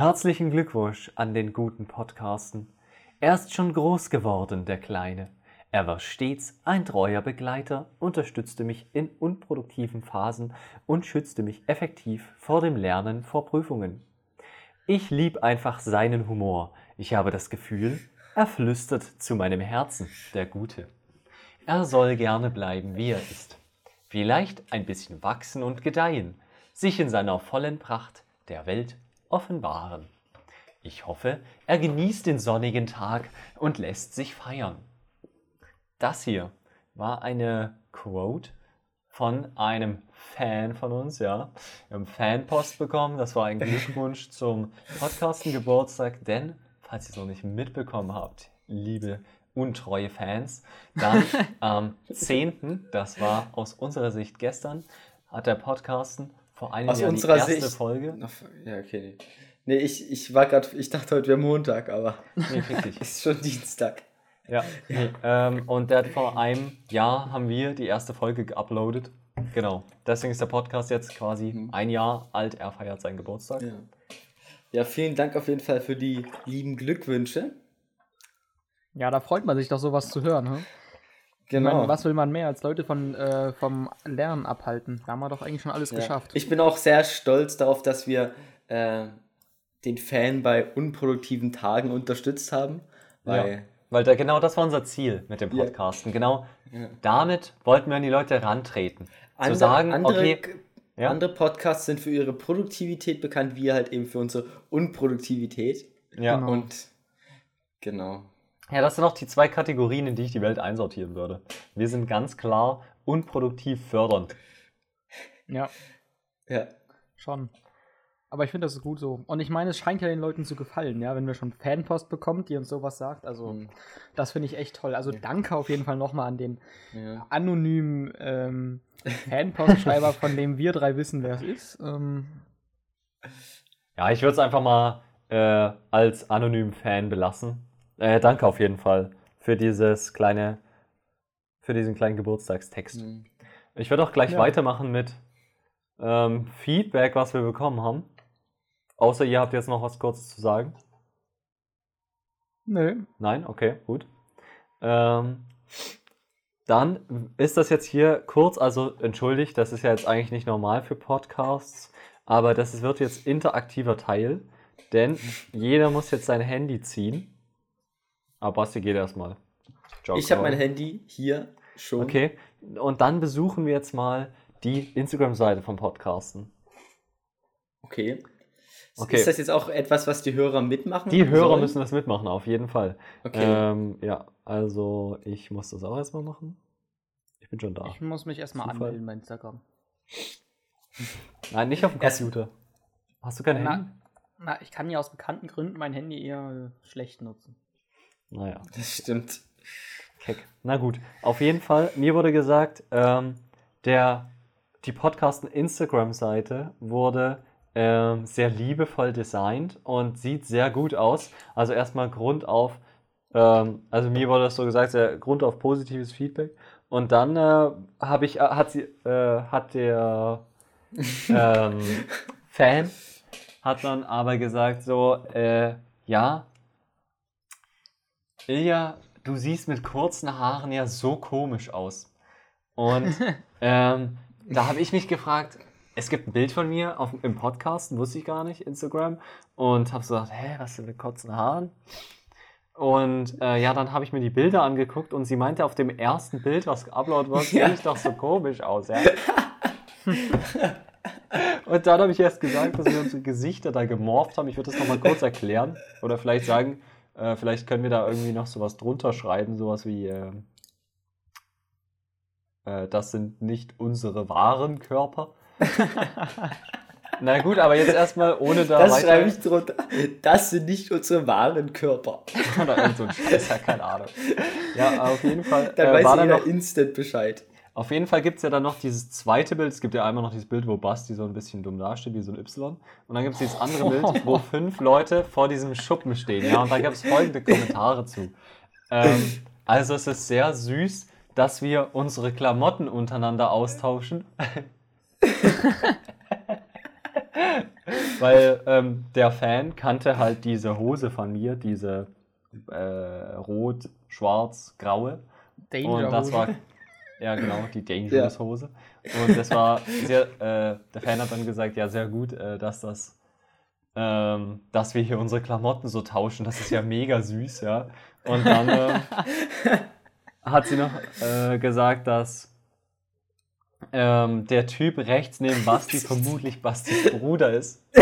Herzlichen Glückwunsch an den guten Podcasten. Er ist schon groß geworden, der Kleine. Er war stets ein treuer Begleiter, unterstützte mich in unproduktiven Phasen und schützte mich effektiv vor dem Lernen vor Prüfungen. Ich lieb einfach seinen Humor. Ich habe das Gefühl, er flüstert zu meinem Herzen, der Gute. Er soll gerne bleiben, wie er ist. Vielleicht ein bisschen wachsen und gedeihen, sich in seiner vollen Pracht der Welt offenbaren. Ich hoffe, er genießt den sonnigen Tag und lässt sich feiern. Das hier war eine Quote von einem Fan von uns, ja. Wir haben Fanpost bekommen. Das war ein Glückwunsch zum Podcasten-Geburtstag, denn, falls ihr es noch nicht mitbekommen habt, liebe untreue Fans, dann am 10., das war aus unserer Sicht gestern, hat der Podcasten vor einem Aus Jahr unserer die erste Sicht. Folge. Ja, okay. Nee, ich, ich war gerade, ich dachte heute wäre Montag, aber Nee, richtig. ist schon Dienstag. Ja, nee, ähm, und der hat vor einem Jahr haben wir die erste Folge geuploadet. Genau. Deswegen ist der Podcast jetzt quasi ein Jahr alt. Er feiert seinen Geburtstag. Ja. ja, vielen Dank auf jeden Fall für die lieben Glückwünsche. Ja, da freut man sich doch sowas zu hören. Hm? Genau. meine, was will man mehr als Leute von, äh, vom Lernen abhalten? Da haben wir doch eigentlich schon alles Ja. geschafft. Ich bin auch sehr stolz darauf, dass wir äh, den Fan bei unproduktiven Tagen unterstützt haben. Weil, Ja. Weil da, genau das war unser Ziel mit dem Ja. Podcasten. Genau Ja. damit wollten wir an die Leute rantreten. andere, zu sagen, andere, okay, ja. andere Podcasts sind für ihre Produktivität bekannt, wir halt eben für unsere Unproduktivität. ja. Genau. Und genau. Ja, das sind auch die zwei Kategorien, in die ich die Welt einsortieren würde. Wir sind ganz klar unproduktiv fördernd. Ja, Ja. schon. Aber ich finde, das ist gut so. Und ich meine, es scheint ja den Leuten zu gefallen, ja, wenn wir schon Fanpost bekommen, die uns sowas sagt. Also, Mhm. das finde ich echt toll. Also, danke auf jeden Fall nochmal an den ja. anonymen ähm, Fanpostschreiber, von dem wir drei wissen, wer es ist. Ähm, Ja, ich würde es einfach mal äh, als anonymen Fan belassen. Äh, danke auf jeden Fall für dieses kleine, für diesen kleinen Geburtstagstext. Mhm. Ich würde auch gleich Ja. weitermachen mit ähm, Feedback, was wir bekommen haben. Außer ihr habt jetzt noch was Kurzes zu sagen. nö. Nein? Okay, gut. Ähm, dann ist das jetzt hier kurz, also entschuldigt, das ist ja jetzt eigentlich nicht normal für Podcasts, aber das wird jetzt interaktiver Teil, denn jeder muss jetzt sein Handy ziehen. Aber Basti geht erstmal. Ciao, Ich habe mein Handy hier schon. Okay, und dann besuchen wir jetzt mal die Instagram-Seite vom Podcasten. Okay. Okay. Ist das jetzt auch etwas, was die Hörer mitmachen? Die Hörer sollen? müssen das mitmachen, auf jeden Fall. Okay. Ähm, ja, also ich muss das auch erstmal machen. Ich bin schon da. Ich muss mich erstmal Zufall. anmelden bei Instagram. Nein, nicht auf dem Erst- Computer. Hast du kein Handy? Na, na, ich kann ja aus bekannten Gründen mein Handy eher schlecht nutzen. Naja, Das stimmt. keck. Na gut, auf jeden Fall, mir wurde gesagt, ähm, der, die Podcasten-Instagram-Seite wurde ähm, sehr liebevoll designt und sieht sehr gut aus. Also erstmal Grund auf, ähm, also mir wurde das so gesagt, sehr Grund auf positives Feedback. Und dann äh, habe ich, äh, hat sie, äh, hat der ähm, Fan hat dann aber gesagt so, äh, ja, Ilja, du siehst mit kurzen Haaren ja so komisch aus. Und ähm, da habe ich mich gefragt, es gibt ein Bild von mir auf, im Podcast, wusste ich gar nicht, Instagram, und habe so gedacht, hä, was denn mit kurzen Haaren? Und äh, ja, dann habe ich mir die Bilder angeguckt und sie meinte, auf dem ersten Bild, was geuploadet wird, sehe Ja. ich doch so komisch aus, ja. Und dann habe ich erst gesagt, dass wir unsere Gesichter da gemorpht haben. Ich würde das nochmal kurz erklären. Oder vielleicht sagen, äh, vielleicht können wir da irgendwie noch sowas drunter schreiben, sowas wie, ähm, äh, das sind nicht unsere wahren Körper. Na gut, aber jetzt erstmal ohne da Das weiter- schreibe ich drunter. Das sind nicht unsere wahren Körper. Oder irgend so ein Scheiß, ja, keine Ahnung. Ja, auf jeden Fall. Dann äh, weiß war jeder noch, instant Bescheid. Auf jeden Fall gibt es ja dann noch dieses zweite Bild. Es gibt ja einmal noch dieses Bild, wo Basti so ein bisschen dumm dasteht, wie so ein Y. Und dann gibt es dieses andere Bild, wo fünf Leute vor diesem Schuppen stehen. Ja, und da gab es folgende Kommentare zu. Ähm, also es ist sehr süß, dass wir unsere Klamotten untereinander austauschen. Weil ähm, der Fan kannte halt diese Hose von mir, diese äh, rot, schwarz, graue. Und das war, ja genau, die Dangerous-Hose. Und das war sehr, äh, der Fan hat dann gesagt, ja, sehr gut, äh, dass das, ähm, dass wir hier unsere Klamotten so tauschen, das ist ja mega süß, ja. Und dann äh, hat sie noch äh, gesagt, dass ähm, der Typ rechts neben Basti vermutlich Bastis Bruder ist.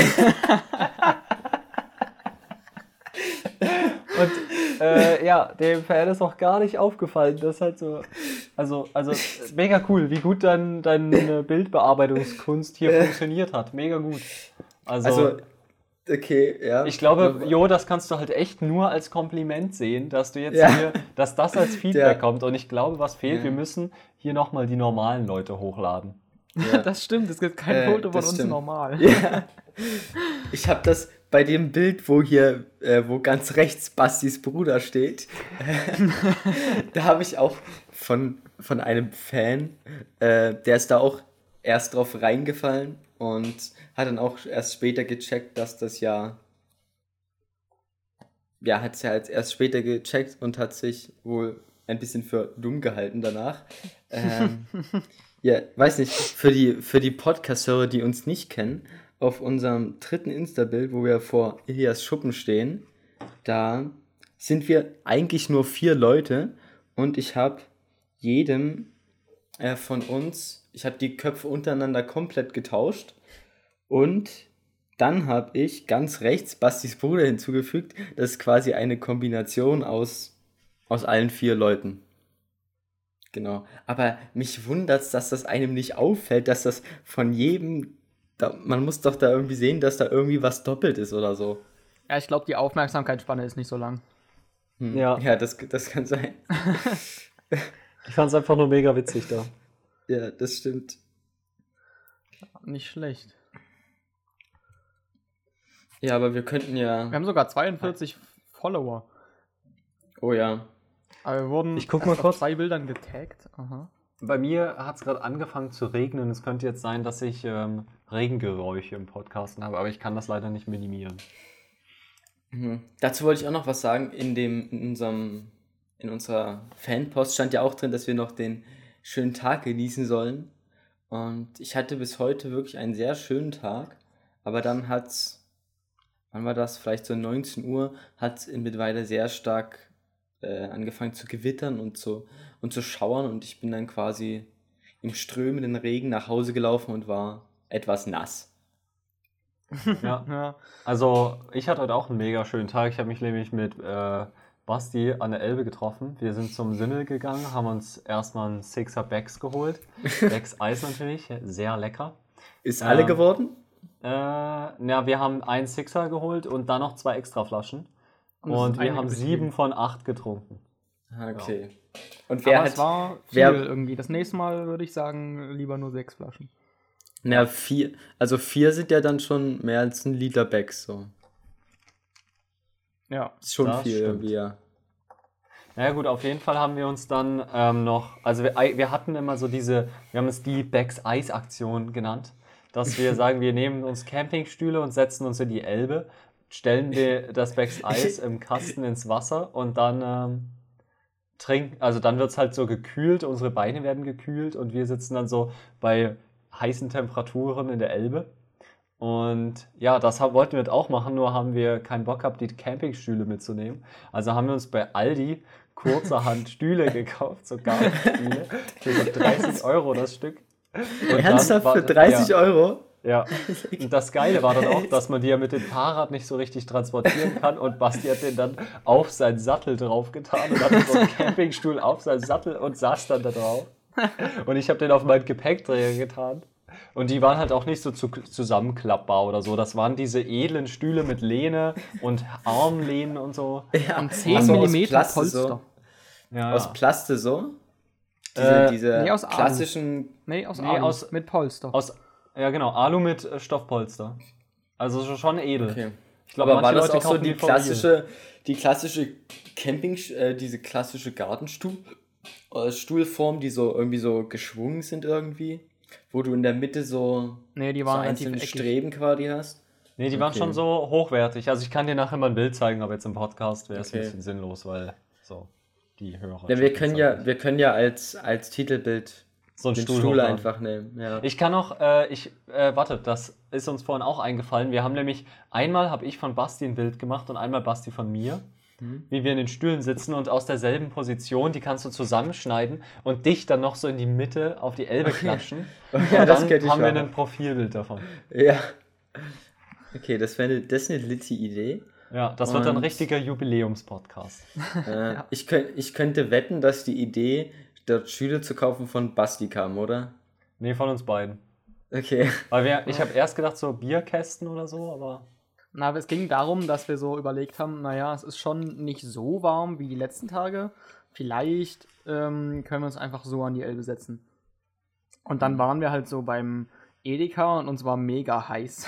Und äh, ja, dem Fan ist auch gar nicht aufgefallen. Das ist halt so. Also, also mega cool, wie gut dann deine Bildbearbeitungskunst hier funktioniert hat. Mega gut. Also, Also, okay, ja. ich glaube, Jo, das kannst du halt echt nur als Kompliment sehen, dass du jetzt Ja. hier, dass das als Feedback Ja. kommt. Und ich glaube, was fehlt, Ja. wir müssen hier nochmal die normalen Leute hochladen. ja. Das stimmt, es gibt kein Äh, Foto von uns stimmt. normal. Ja. Ich habe das bei dem Bild, wo hier, äh, wo ganz rechts Bastis Bruder steht, da habe ich auch von, von einem Fan, äh, der ist da auch erst drauf reingefallen und hat dann auch erst später gecheckt, dass das ja, ja, hat es ja jetzt erst später gecheckt und hat sich wohl ein bisschen für dumm gehalten danach. Ähm, ja, weiß nicht, für die, für die Podcast-Hörer, die uns nicht kennen, auf unserem dritten Insta-Bild, wo wir vor Ilias Schuppen stehen, da sind wir eigentlich nur vier Leute und ich habe jedem äh, von uns, ich habe die Köpfe untereinander komplett getauscht und dann habe ich ganz rechts Bastis Bruder hinzugefügt. Das ist quasi eine Kombination aus, aus allen vier Leuten. Genau. Aber mich wundert es, dass das einem nicht auffällt, dass das von jedem. Da, man muss doch da irgendwie sehen, dass da irgendwie was doppelt ist oder so. Ja, ich glaube, die Aufmerksamkeitsspanne ist nicht so lang. Hm. Ja. Ja, das, das kann sein. Ich fand es einfach nur mega witzig da. Ja, das stimmt. Nicht schlecht. Ja, aber wir könnten Wir ja. haben sogar 42 Follower. Oh ja. Aber wir wurden Ich guck mal auf kurz. zwei Bildern getaggt. Aha. Bei mir hat es gerade angefangen zu regnen. Es könnte jetzt sein, dass ich ähm, Regengeräusche im Podcasten habe, aber ich kann das leider nicht minimieren. Mhm. Dazu wollte ich auch noch was sagen. In, dem, in, unserem, in unserer Fanpost stand ja auch drin, dass wir noch den schönen Tag genießen sollen. Und ich hatte bis heute wirklich einen sehr schönen Tag. Aber dann hat's, wann war das? Vielleicht so 19 Uhr, hat es in Mittweida sehr stark äh, angefangen zu gewittern und zu, und zu schauern. Und ich bin dann quasi im strömenden Regen nach Hause gelaufen und war etwas nass. Ja. Ja. Also, ich hatte heute auch einen mega schönen Tag. Ich habe mich nämlich mit äh, Basti an der Elbe getroffen. Wir sind zum Sinnel gegangen, haben uns erstmal einen Sixer Becks geholt. Becks Eis natürlich, sehr lecker. Ist alle Ähm, geworden? Äh, ja, wir haben einen Sixer geholt und dann noch zwei extra Flaschen. Und Und, wir haben sieben von acht getrunken. Ah, Okay. Und wer Aber hat. es war viel wer- irgendwie. Das nächste Mal würde ich sagen, lieber nur sechs Flaschen. Na, vier. Also vier sind ja dann schon mehr als ein Liter Becks, so. Ja. Ist schon Das viel stimmt. irgendwie, ja. Naja gut, auf jeden Fall haben wir uns dann ähm, noch, also wir, wir hatten immer so diese, wir haben es die Becks Eis Aktion genannt, dass wir sagen, wir nehmen uns Campingstühle und setzen uns in die Elbe, stellen wir das Becks Eis im Kasten ins Wasser und dann ähm, trinken, also dann wird es halt so gekühlt, unsere Beine werden gekühlt und wir sitzen dann so bei heißen Temperaturen in der Elbe. Und ja, das wollten wir auch machen, nur haben wir keinen Bock gehabt, die Campingstühle mitzunehmen. Also haben wir uns bei Aldi kurzerhand Stühle gekauft, so Gartenstühle, für so 30 Euro das Stück. Und Ernsthaft war- für 30 ja, Euro? Ja. Und das Geile war dann auch, dass man die ja mit dem Fahrrad nicht so richtig transportieren kann und Basti hat den dann auf seinen Sattel draufgetan und hatte so einen Campingstuhl auf seinen Sattel und saß dann da drauf. Und ich habe den auf meinen Gepäckträger getan. Und die waren halt auch nicht so zu, zusammenklappbar oder so. Das waren diese edlen Stühle mit Lehne und Armlehnen und so. Ja. Und 10 Ach so, aus mm Plaste Polster. So. Ja, Aus Plaste so? Diese, Äh, diese nee, aus klassischen. Nee, aus Nee, aus- mit Polster. aus, ja genau, Alu mit äh, Stoffpolster. Also schon- edel. Okay. Ich glaube, Aber war manche das Leute auch so kaufen die klassische, die klassische Camping, äh, diese klassische Gartenstuhl, äh, Stuhlform, die so irgendwie so geschwungen sind irgendwie? Wo du in der Mitte so, Nee, die so waren relativ einzelne eckig. Streben quasi hast. Nee, die waren Okay. schon so hochwertig. Also ich kann dir nachher mal ein Bild zeigen, aber jetzt im Podcast wäre es Okay. ein bisschen sinnlos, weil so die Hörer. Ja, wir können ja, wir können ja als, als Titelbild so einen den Stuhl, Stuhl, einfach nehmen. Ja. Ich kann noch, äh, ich, äh, warte, das ist uns vorhin auch eingefallen. Wir haben nämlich, einmal habe ich von Basti ein Bild gemacht und einmal Basti von mir, Hm? wie wir in den Stühlen sitzen und aus derselben Position, die kannst du zusammenschneiden und dich dann noch so in die Mitte auf die Elbe klatschen. ja, und das dann ich haben wir ein Profilbild davon. Ja. Okay, das wäre eine, das ist eine litte Idee. Ja, das wird dann ein Und- richtiger Jubiläumspodcast. Äh, ich, könnt, ich könnte wetten, dass die Idee, dort Schüler zu kaufen, von Basti kam, oder? Nee, von uns beiden. Okay. Weil wir, ich habe erst gedacht, so Bierkästen oder so, aber Na, aber es ging darum, dass wir so überlegt haben, naja, es ist schon nicht so warm wie die letzten Tage. Vielleicht ähm, können wir uns einfach so an die Elbe setzen. Und dann waren wir halt so beim Edeka und uns war mega heiß.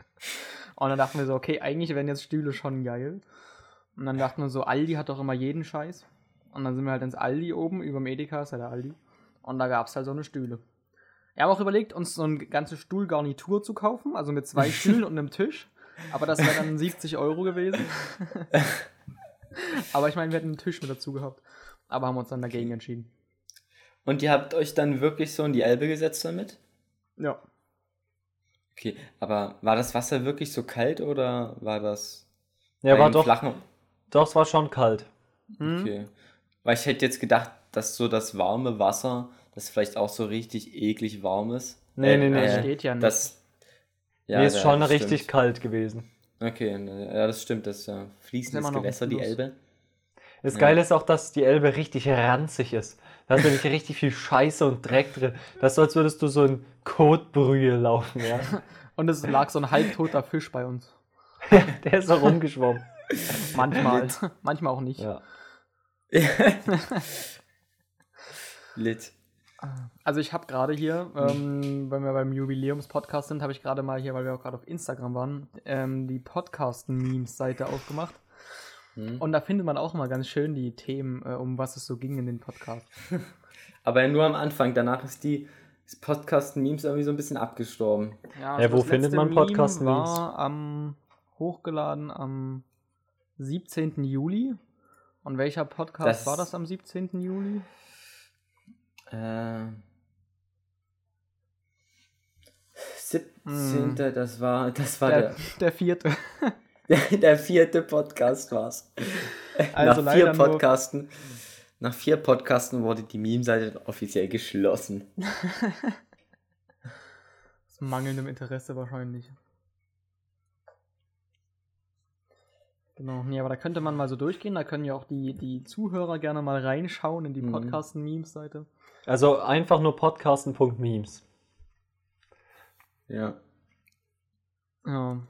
und dann dachten wir so, okay, eigentlich wären jetzt Stühle schon geil. Und dann dachten wir so, Aldi hat doch immer jeden Scheiß. Und dann sind wir halt ins Aldi oben, über dem Edeka ist ja der Aldi. Und da gab es halt so eine Stühle. Wir haben auch überlegt, uns so eine ganze Stuhlgarnitur zu kaufen, also mit zwei Stühlen und einem Tisch. Aber das wäre dann 70 Euro gewesen. Aber ich meine, wir hätten einen Tisch mit dazu gehabt. Aber haben uns dann dagegen entschieden. Und ihr habt euch dann wirklich so in die Elbe gesetzt damit? Ja. Okay, aber war das Wasser wirklich so kalt oder war das ja, war doch, flachen? doch, es war schon kalt. Hm? Okay. Weil ich hätte jetzt gedacht, dass so das warme Wasser, das vielleicht auch so richtig eklig warm ist. Nee, nee, nee. Das Äh, steht ja nicht. das, ja, nee, ist ja, schon das richtig stimmt. kalt gewesen. Okay, ja, das stimmt, das ist ja fließendes immer noch ein Gewässer, die. Elbe. Das Ja. Geile ist auch, dass die Elbe richtig ranzig ist. Da ist nämlich richtig viel Scheiße und Dreck drin. Das ist so, als würdest du so in Kotbrühe laufen, ja. Und es lag so ein halbtoter Fisch bei uns. Der ist so rumgeschwommen. Manchmal. Manchmal auch nicht. Ja. Lit. Also ich habe gerade hier, ähm, wenn wir beim Jubiläums-Podcast sind, habe ich gerade mal hier, weil wir auch gerade auf Instagram waren, ähm, die Podcast-Memes-Seite aufgemacht. Hm. Und da findet man auch mal ganz schön die Themen, äh, um was es so ging in den Podcasts. Aber nur am Anfang, danach ist die Podcast-Memes irgendwie so ein bisschen abgestorben. Ja, also wo findet man Meme Podcast-Memes? war am, hochgeladen am 17. Juli. Und welcher Podcast Das- war das am 17. Juli? Äh, 17. Das war, das war Der, der, der vierte. der, der vierte Podcast war's. Also nach vier Podcasten, nach vier Podcasten wurde die Meme-Seite offiziell geschlossen. Aus mangelndem Interesse wahrscheinlich. Genau, nee, aber da könnte man mal so durchgehen. Da können ja auch die, die Zuhörer gerne mal reinschauen in die Mhm. Podcasten-Memes-Seite. Also einfach nur podcasten.memes. Ja. Ja.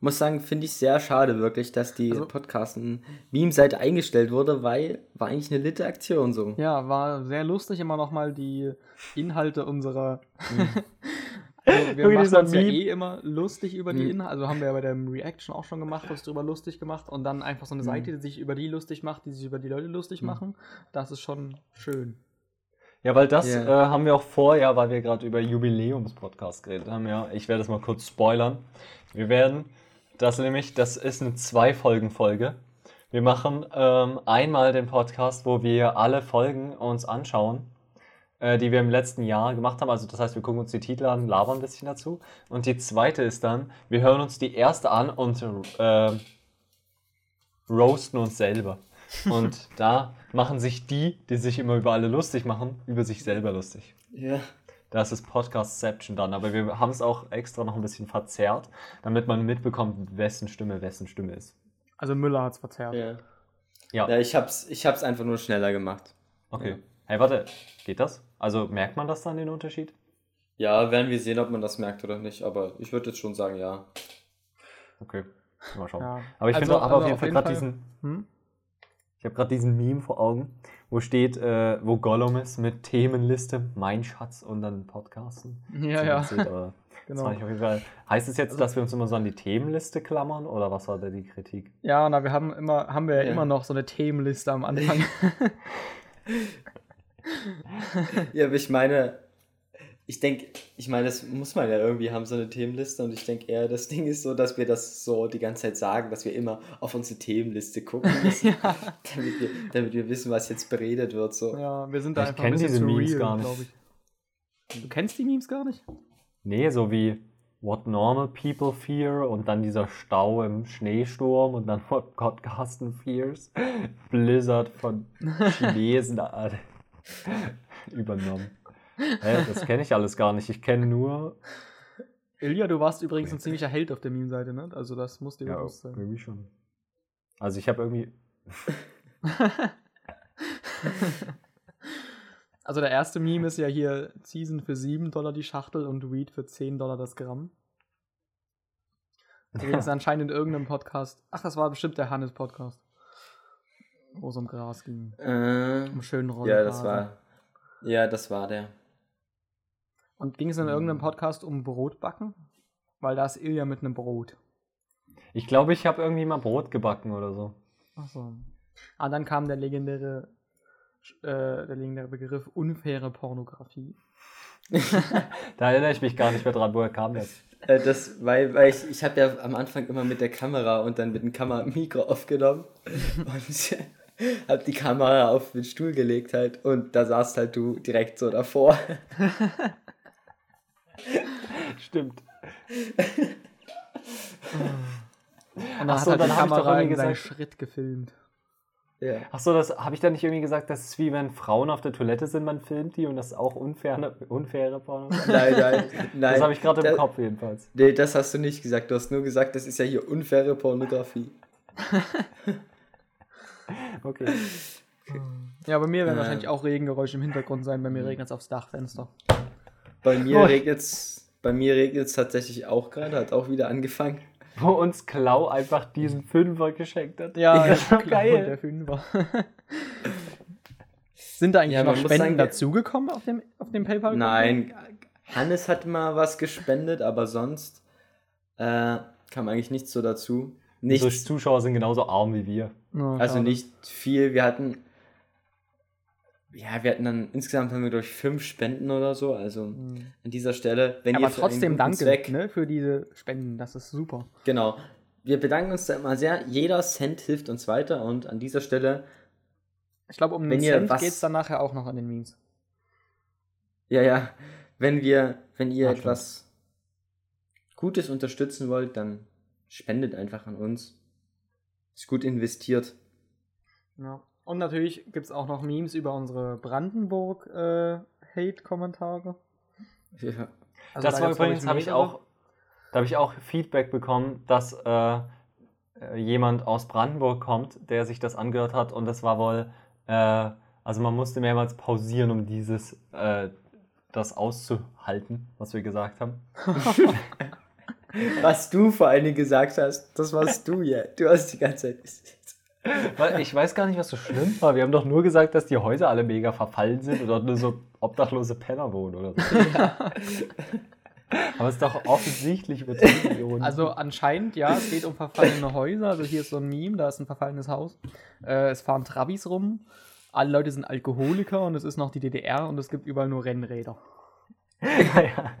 Muss sagen, finde ich sehr schade wirklich, dass die Also- Podcasten-Meme-Seite eingestellt wurde, weil war eigentlich eine litte Aktion so. ja, war sehr lustig, immer nochmal die Inhalte unserer. also wir Wirklich machen uns ja Meme. eh immer lustig über die Mhm. Inhalte. Also haben wir ja bei der Reaction auch schon gemacht, uns drüber lustig gemacht. Und dann einfach so eine Mhm. Seite, die sich über die lustig macht, die sich über die Leute lustig Mhm. machen. Das ist schon schön. Ja, weil das Ja. äh, haben wir auch vorher, weil wir gerade über Jubiläums-Podcast geredet haben, ja. Ich werde es mal kurz spoilern. Wir werden, das nämlich, das ist eine Zwei-Folgen-Folge. Wir machen ähm, einmal den Podcast, wo wir alle Folgen uns anschauen, äh, die wir im letzten Jahr gemacht haben. Also das heißt, wir gucken uns die Titel an, labern ein bisschen dazu. Und die zweite ist dann, wir hören uns die erste an und äh, roasten uns selber. Und da machen sich die, die sich immer über alle lustig machen, über sich selber lustig. Ja. Das ist Podcastception dann, aber wir haben es auch extra noch ein bisschen verzerrt, damit man mitbekommt, wessen Stimme wessen Stimme ist. Also Müller hat es verzerrt. Ja. Ja, Ja, ich hab's, ich hab's einfach nur schneller gemacht. okay. Hey, warte, geht das? Also merkt man das dann den Unterschied? Ja, werden wir sehen, ob man das merkt oder nicht, aber ich würde jetzt schon sagen, ja. Okay, mal schauen. Ja. Aber ich Also- finde auch aber also auf jeden Fall gerade diesen, Hm? ich habe gerade diesen Meme vor Augen, wo steht, äh, wo Gollum ist mit Themenliste, mein Schatz und dann Podcasten. Ja, ja. aber Das Genau. fand ich auf jeden Fall. Heißt es jetzt, Also- dass wir uns immer so an die Themenliste klammern oder was war da die Kritik? Ja, na, wir haben immer, haben wir ja, Ja. immer noch so eine Themenliste am Anfang. Ja, aber ich meine, ich denke, ich meine, das muss man ja irgendwie haben, so eine Themenliste. Und ich denke eher, das Ding ist so, dass wir das so die ganze Zeit sagen, dass wir immer auf unsere Themenliste gucken müssen, ja. damit, wir, damit wir wissen, was jetzt beredet wird. So. ja, wir sind da Ich einfach ein bisschen diese zu Memes real, gar nicht. ich. Du kennst die Memes gar nicht? Nee, so wie What Normal People Fear und dann dieser Stau im Schneesturm und dann What God Carsten Fears. Blizzard von Chinesen äh, übernommen. Hä, das kenne ich alles gar nicht. Ich kenne nur. Ilja, du warst übrigens ein ziemlicher Held auf der Meme-Seite, ne? Also das muss dir Ja, bewusst sein. irgendwie schon. Also ich habe irgendwie. Also der erste Meme ist ja hier Season für 7 Dollar die Schachtel und Weed für 10 Dollar das Gramm. Da ging es anscheinend in irgendeinem Podcast. Ach, das war bestimmt der Hannes-Podcast. Wo es um Gras ging. Äh, Um schönen Rollen. ja, das war. Ja, das war der. Und ging es in irgendeinem Podcast um Brotbacken? Weil da ist Ilja mit einem Brot. Ich glaube, ich habe irgendwie mal Brot gebacken oder so. Achso. Ah, dann kam der legendäre, äh, der legendäre Begriff unfaire Pornografie. Da erinnere ich mich gar nicht mehr dran, woher kam das. Äh, das, weil, weil ich, ich habe ja am Anfang immer mit der Kamera und dann mit dem Kamera-Mikro aufgenommen und habe die Kamera auf den Stuhl gelegt halt und da saßt halt du direkt so davor. Stimmt. Und dann Ach hat so, halt dann die hab ich doch Kamera irgendwie in seinen gesagt- Schritt gefilmt. Ja. Achso, das habe ich da nicht irgendwie gesagt, das ist wie wenn Frauen auf der Toilette sind, man filmt die und das ist auch unfaire, unfaire Pornografie. Nein, nein, nein. Das habe ich gerade im Kopf jedenfalls. Nee, das hast du nicht gesagt. Du hast nur gesagt, das ist ja hier unfaire Pornografie. Okay. Ja, bei mir werden Äh. wahrscheinlich auch Regengeräusche im Hintergrund sein. Bei mir regnet es aufs Dachfenster. Bei mir Oh. regnet's, bei mir regnet's tatsächlich auch gerade, hat auch wieder angefangen. Wo uns Klau einfach diesen Fünfer geschenkt hat. Ja, das war klar, geil. Der Fünfer. Sind da eigentlich Ja, noch Spenden sagen, dazugekommen auf dem, auf dem PayPal? Nein, Hannes hat mal was gespendet, aber sonst äh, kam eigentlich nichts so dazu. Unsere Nichts, Zuschauer sind genauso arm wie wir. Oh, also nicht viel. Wir hatten, ja, wir hatten dann insgesamt haben wir durch fünf Spenden oder so. Also Hm. an dieser Stelle, wenn Aber ihr einen trotzdem danke Zweck, ne, für diese Spenden. Das ist super. Genau. Wir bedanken uns da immer sehr. Jeder Cent hilft uns weiter und an dieser Stelle, Ich glaube, um Wenn einen ihr Cent was- geht es dann nachher auch noch an den Memes. ja, ja, wenn wir, wenn ihr stimmt. etwas Gutes unterstützen wollt, dann spendet einfach an uns. Ist gut investiert. Ja. Und natürlich gibt es auch noch Memes über unsere Brandenburg-Hate-Kommentare. Ja. Also das da war übrigens, habe ich auch, da habe ich auch Feedback bekommen, dass äh, äh, jemand aus Brandenburg kommt, der sich das angehört hat und das war wohl, äh, also man musste mehrmals pausieren, um dieses, äh, das auszuhalten, was wir gesagt haben. Was du vor allen Dingen gesagt hast, das warst du ja. Du hast die ganze Zeit. Ich weiß gar nicht, was so schlimm war. Wir haben doch nur gesagt, dass die Häuser alle mega verfallen sind und dort nur so obdachlose Penner wohnen oder so. Aber es ist doch offensichtlich übertrieben. Also anscheinend, ja, es geht um verfallene Häuser. Also hier ist so ein Meme, da ist ein verfallenes Haus. Äh, es fahren Trabis rum. Alle Leute sind Alkoholiker und es ist noch die DDR und es gibt überall nur Rennräder. ja, ja.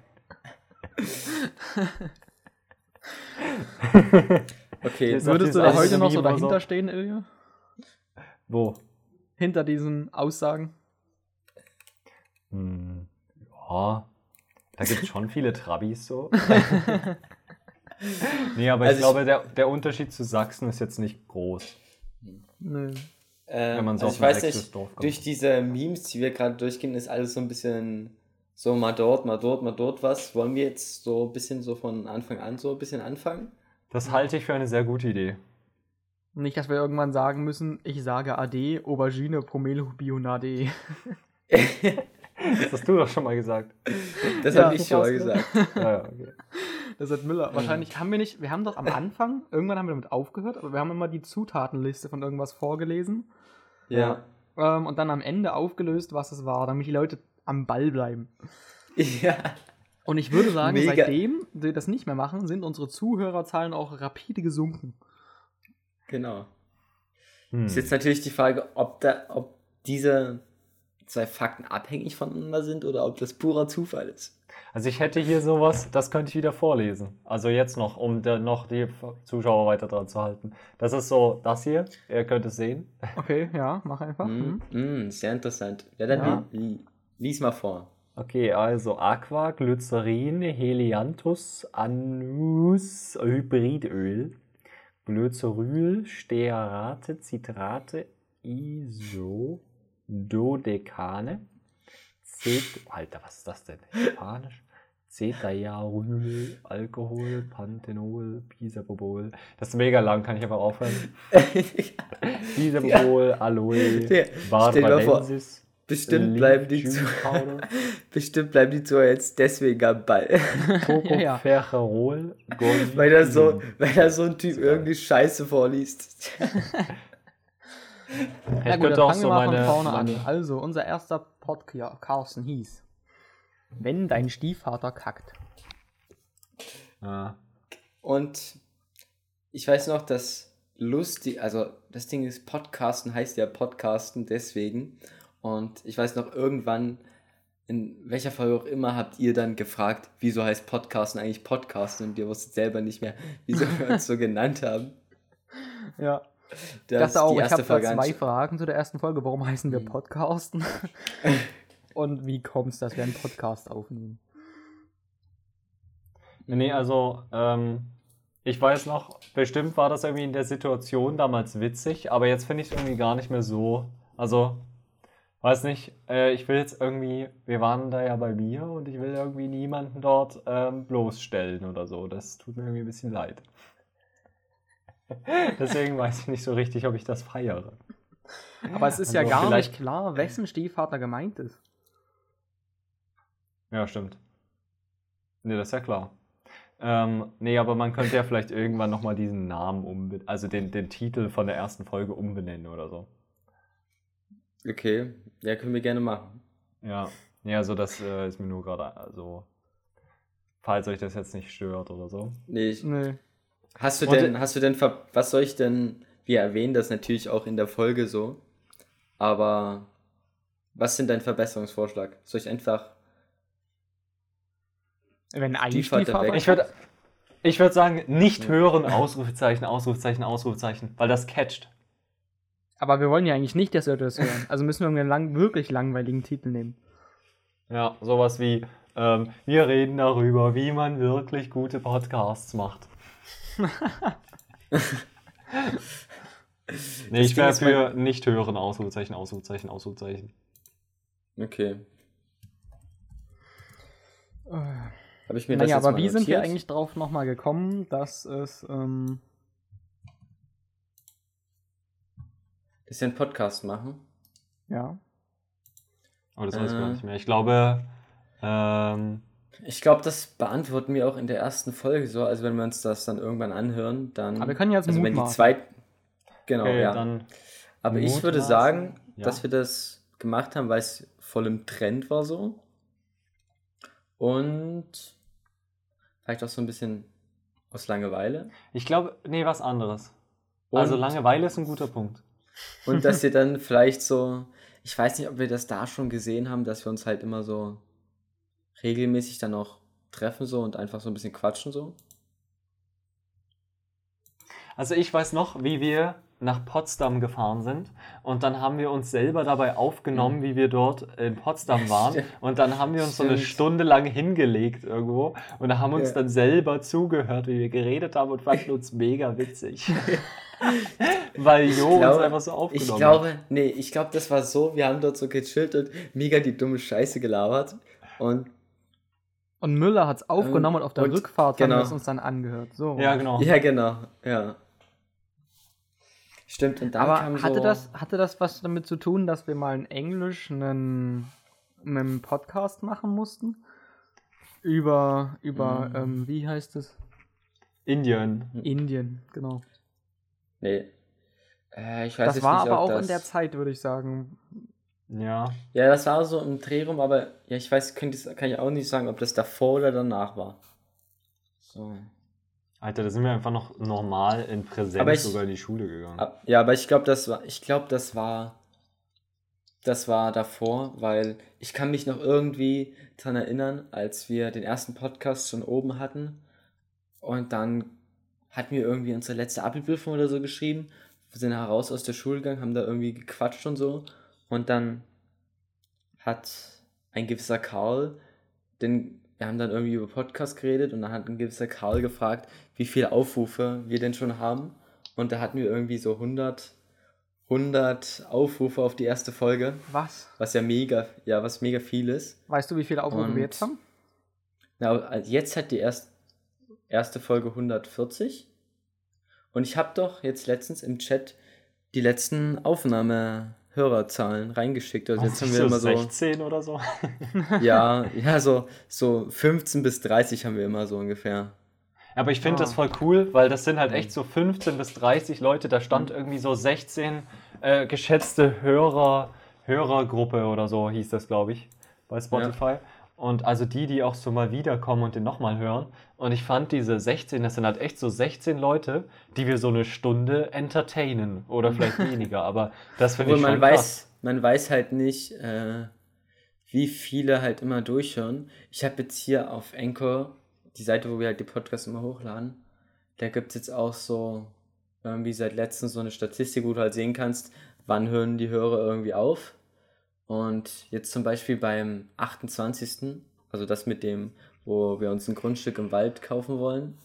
Okay, Jetzt- Würdest du da heute noch so dahinter so? stehen, Ilja? Wo? Hinter diesen Aussagen? Hm, ja, da gibt es schon viele Trabis so. nee, aber Also ich ich- glaube, der, der Unterschied zu Sachsen ist jetzt nicht groß. Nö. Ähm, Wenn man so also auf ich weiß nicht, durch diese Memes, die wir gerade durchgehen, ist alles so ein bisschen so mal dort, mal dort, mal dort was. Wollen wir jetzt so ein bisschen so von Anfang an so ein bisschen anfangen? Das halte ich für eine sehr gute Idee. Nicht, dass wir irgendwann sagen müssen, ich sage AD, Aubergine, Pomelo, Bionade. Das hast du doch schon mal gesagt. Das Ja, habe ich das schon mal gesagt. Ja, okay. Das hat Müller. Wahrscheinlich haben wir nicht, wir haben doch am Anfang, irgendwann haben wir damit aufgehört, aber wir haben immer die Zutatenliste von irgendwas vorgelesen Ja. ähm, und dann am Ende aufgelöst, was es war, damit die Leute am Ball bleiben. Ja. Und ich würde sagen, Mega. seitdem wir das nicht mehr machen, sind unsere Zuhörerzahlen auch rapide gesunken. Genau. Hm. Ist jetzt natürlich die Frage, ob, da, ob diese zwei Fakten abhängig voneinander sind oder ob das purer Zufall ist. Also ich hätte hier sowas, das könnte ich wieder vorlesen. Also jetzt noch, um der, noch die Zuschauer weiter dran zu halten. Das ist so das hier, ihr könnt es sehen. Okay, ja, mach einfach. Mm, Mhm. mm, sehr interessant. Ja, dann Ja. li li lies mal vor. Okay, also Aqua, Glycerin, Helianthus, Anus, Hybridöl, Glyceryl, Stearate, Citrate, Isododekane, Cet Alter, was ist das denn? Spanisch? Cetaiaryl, Alkohol, Panthenol, Bisabobol. Das ist mega lang, kann ich einfach aufhören. Bisabobol, Aloe, Ja, Barbadensis. Bestimmt bleiben die zu Powder, bestimmt bleiben die Zuhörer jetzt deswegen am Ball. Ja, ja. Tocopherol, weil da so, weil da so ein Typ irgendwie Scheiße vorliest. Ja, Ich gut, dann könnte auch fangen so wir mal meine, von vorne meine an. Also, unser erster Podcast hieß Wenn dein Stiefvater kackt. Ja. Und ich weiß noch, dass lustig, also das Ding ist, Podcasten heißt ja Podcasten deswegen. Und ich weiß noch, irgendwann, in welcher Folge auch immer, habt ihr dann gefragt, wieso heißt Podcasten eigentlich Podcasten? Und ihr wusstet selber nicht mehr, wieso wir uns so genannt haben. Ja. Das Ich dachte auch, die ich erste habe da Folge zwei Fragen zu der ersten Folge. Warum heißen wir Mhm. Podcasten? Und wie kommt es, dass wir einen Podcast aufnehmen? Nee, also, ähm, ich weiß noch, bestimmt war das irgendwie in der Situation damals witzig, aber jetzt finde ich es irgendwie gar nicht mehr so. Also, weiß nicht, äh, ich will jetzt irgendwie, wir waren da ja bei mir und ich will irgendwie niemanden dort ähm, bloßstellen oder so. Das tut mir irgendwie ein bisschen leid. Deswegen weiß ich nicht so richtig, ob ich das feiere. Aber es ist Also ja gar nicht klar, wessen Stiefvater gemeint ist. Ja, stimmt. Nee, das ist ja klar. Ähm, nee, aber man könnte ja vielleicht irgendwann nochmal diesen Namen umbenennen, also den, den Titel von der ersten Folge umbenennen oder so. Okay, ja, können wir gerne machen. Ja, ja, also das äh, ist mir nur gerade, also, falls euch das jetzt nicht stört oder so. Nee, ich, Nö. hast du Und- denn, hast du denn, ver was soll ich denn, wir erwähnen das natürlich auch in der Folge so, aber was ist denn dein Verbesserungsvorschlag? Soll ich einfach Wenn ein Stiefvater. weg. Ich würde ich würd sagen, nicht hören, Ausrufezeichen, Ausrufezeichen, Ausrufezeichen, weil das catcht. Aber wir wollen ja eigentlich nicht, dass Leute das hören. Also müssen wir einen lang, wirklich langweiligen Titel nehmen. Ja, sowas wie, ähm, wir reden darüber, wie man wirklich gute Podcasts macht. nee, Das ich wäre für nicht hören, Ausrufezeichen, Ausrufezeichen, Ausrufezeichen. Okay. Äh, Habe ich mir das naja, jetzt aber mal wie sind wir notiert? eigentlich drauf nochmal gekommen, dass es. Ähm, Dass wir einen Podcast machen? ja. Aber das weiß ich gar Äh. nicht mehr. Ich glaube, ähm, Ich glaube, das beantworten wir auch in der ersten Folge so. Also wenn wir uns das dann irgendwann anhören, dann. Aber wir können jetzt also wenn die mutmaßen. zwei. Genau, okay, ja. dann, Aber ich würde sagen, Ja. dass wir das gemacht haben, weil es voll im Trend war so. Und vielleicht auch so ein bisschen aus Langeweile. ich glaube, nee, was anderes. Und, also Langeweile ist ein guter Punkt. Und dass wir dann vielleicht so, ich weiß nicht, ob wir das da schon gesehen haben, dass wir uns halt immer so regelmäßig dann auch treffen so und einfach so ein bisschen quatschen so. Also ich weiß noch, wie wir nach Potsdam gefahren sind und dann haben wir uns selber dabei aufgenommen, Mhm. wie wir dort in Potsdam waren Stimmt. und dann haben wir uns so eine Stimmt. Stunde lang hingelegt irgendwo und da haben uns Ja. dann selber zugehört, wie wir geredet haben und fanden uns mega witzig. Weil Jo uns glaube- einfach so aufgenommen Ich glaube, nee, ich glaube, das war so, wir haben dort so gechillt und mega die dumme Scheiße gelabert und Und Müller hat es aufgenommen und auf der und- Rückfahrt haben genau. wir es uns dann angehört. So. Ja, genau. ja, genau, ja. Stimmt, und dann Aber kam hatte, so, das, hatte das was damit zu tun, dass wir mal in Englisch einen, einen Podcast machen mussten? Über, über Mhm. ähm, wie heißt es? Indien. Indien, genau. Nee. Äh, ich weiß Das jetzt war nicht, aber ob auch das, in der Zeit, würde ich sagen. Ja. Ja, das war so im Drehraum, aber ja, ich weiß, kann ich auch nicht sagen, ob das davor oder danach war. So. Alter, da sind wir einfach noch normal in Präsenz ich- sogar in die Schule gegangen. Ab- Ja, aber ich glaube, das war, ich glaube, das war das war davor, weil ich kann mich noch irgendwie daran erinnern, als wir den ersten Podcast schon oben hatten und dann hatten wir irgendwie unsere letzte Abi-Prüfung oder so geschrieben, wir sind heraus aus der Schule gegangen, haben da irgendwie gequatscht und so und dann hat ein gewisser Karl, den, wir haben dann irgendwie über Podcast geredet und dann hat ein gewisser Karl gefragt, wie viele Aufrufe wir denn schon haben und da hatten wir irgendwie so 100 100 Aufrufe auf die erste Folge, Was? was ja mega, ja, was mega viel ist. Weißt du, wie viele Aufrufe Und- wir jetzt haben? Na, also jetzt hat die erst, erste Folge 140 und ich habe doch jetzt letztens im Chat die letzten Aufnahme-Hörerzahlen reingeschickt. Also jetzt haben wir immer so, 16 oder so. ja, ja, so, so 15 bis 30 haben wir immer so ungefähr. Aber ich finde Ah. das voll cool, weil das sind halt echt so 15 bis 30 Leute. Da stand irgendwie so 16 äh, geschätzte Hörer, Hörergruppe oder so hieß das, glaube ich, bei Spotify. Und also die, die auch so mal wiederkommen und den nochmal hören. Und ich fand diese 16, das sind halt echt so 16 Leute, die wir so eine Stunde entertainen. Oder vielleicht weniger, aber das finde ich man schon weiß, krass. man weiß halt nicht, äh, wie viele halt immer durchhören. Ich habe jetzt hier auf Anchor, die Seite, wo wir halt die Podcasts immer hochladen, da gibt es jetzt auch so, irgendwie seit letztens so eine Statistik, wo du halt sehen kannst, wann hören die Hörer irgendwie auf. Und jetzt zum Beispiel beim 28., also das mit dem, wo wir uns ein Grundstück im Wald kaufen wollen,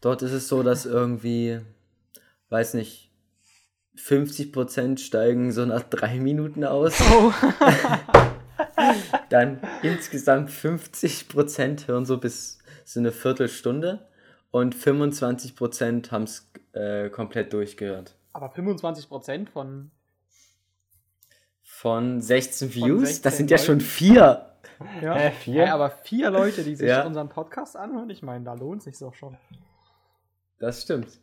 dort ist es so, dass irgendwie, weiß nicht, 50% steigen so nach drei Minuten aus. Oh. Dann insgesamt 50% hören so bis so eine Viertelstunde und 25% haben es äh, komplett durchgehört. Aber 25% von. Von 16 Von Views, 16 das sind ja schon vier. Ja, Hä, vier? Ja, aber vier Leute, die sich Ja. unseren Podcast anhören, ich meine, da lohnt sich doch schon. Das stimmt.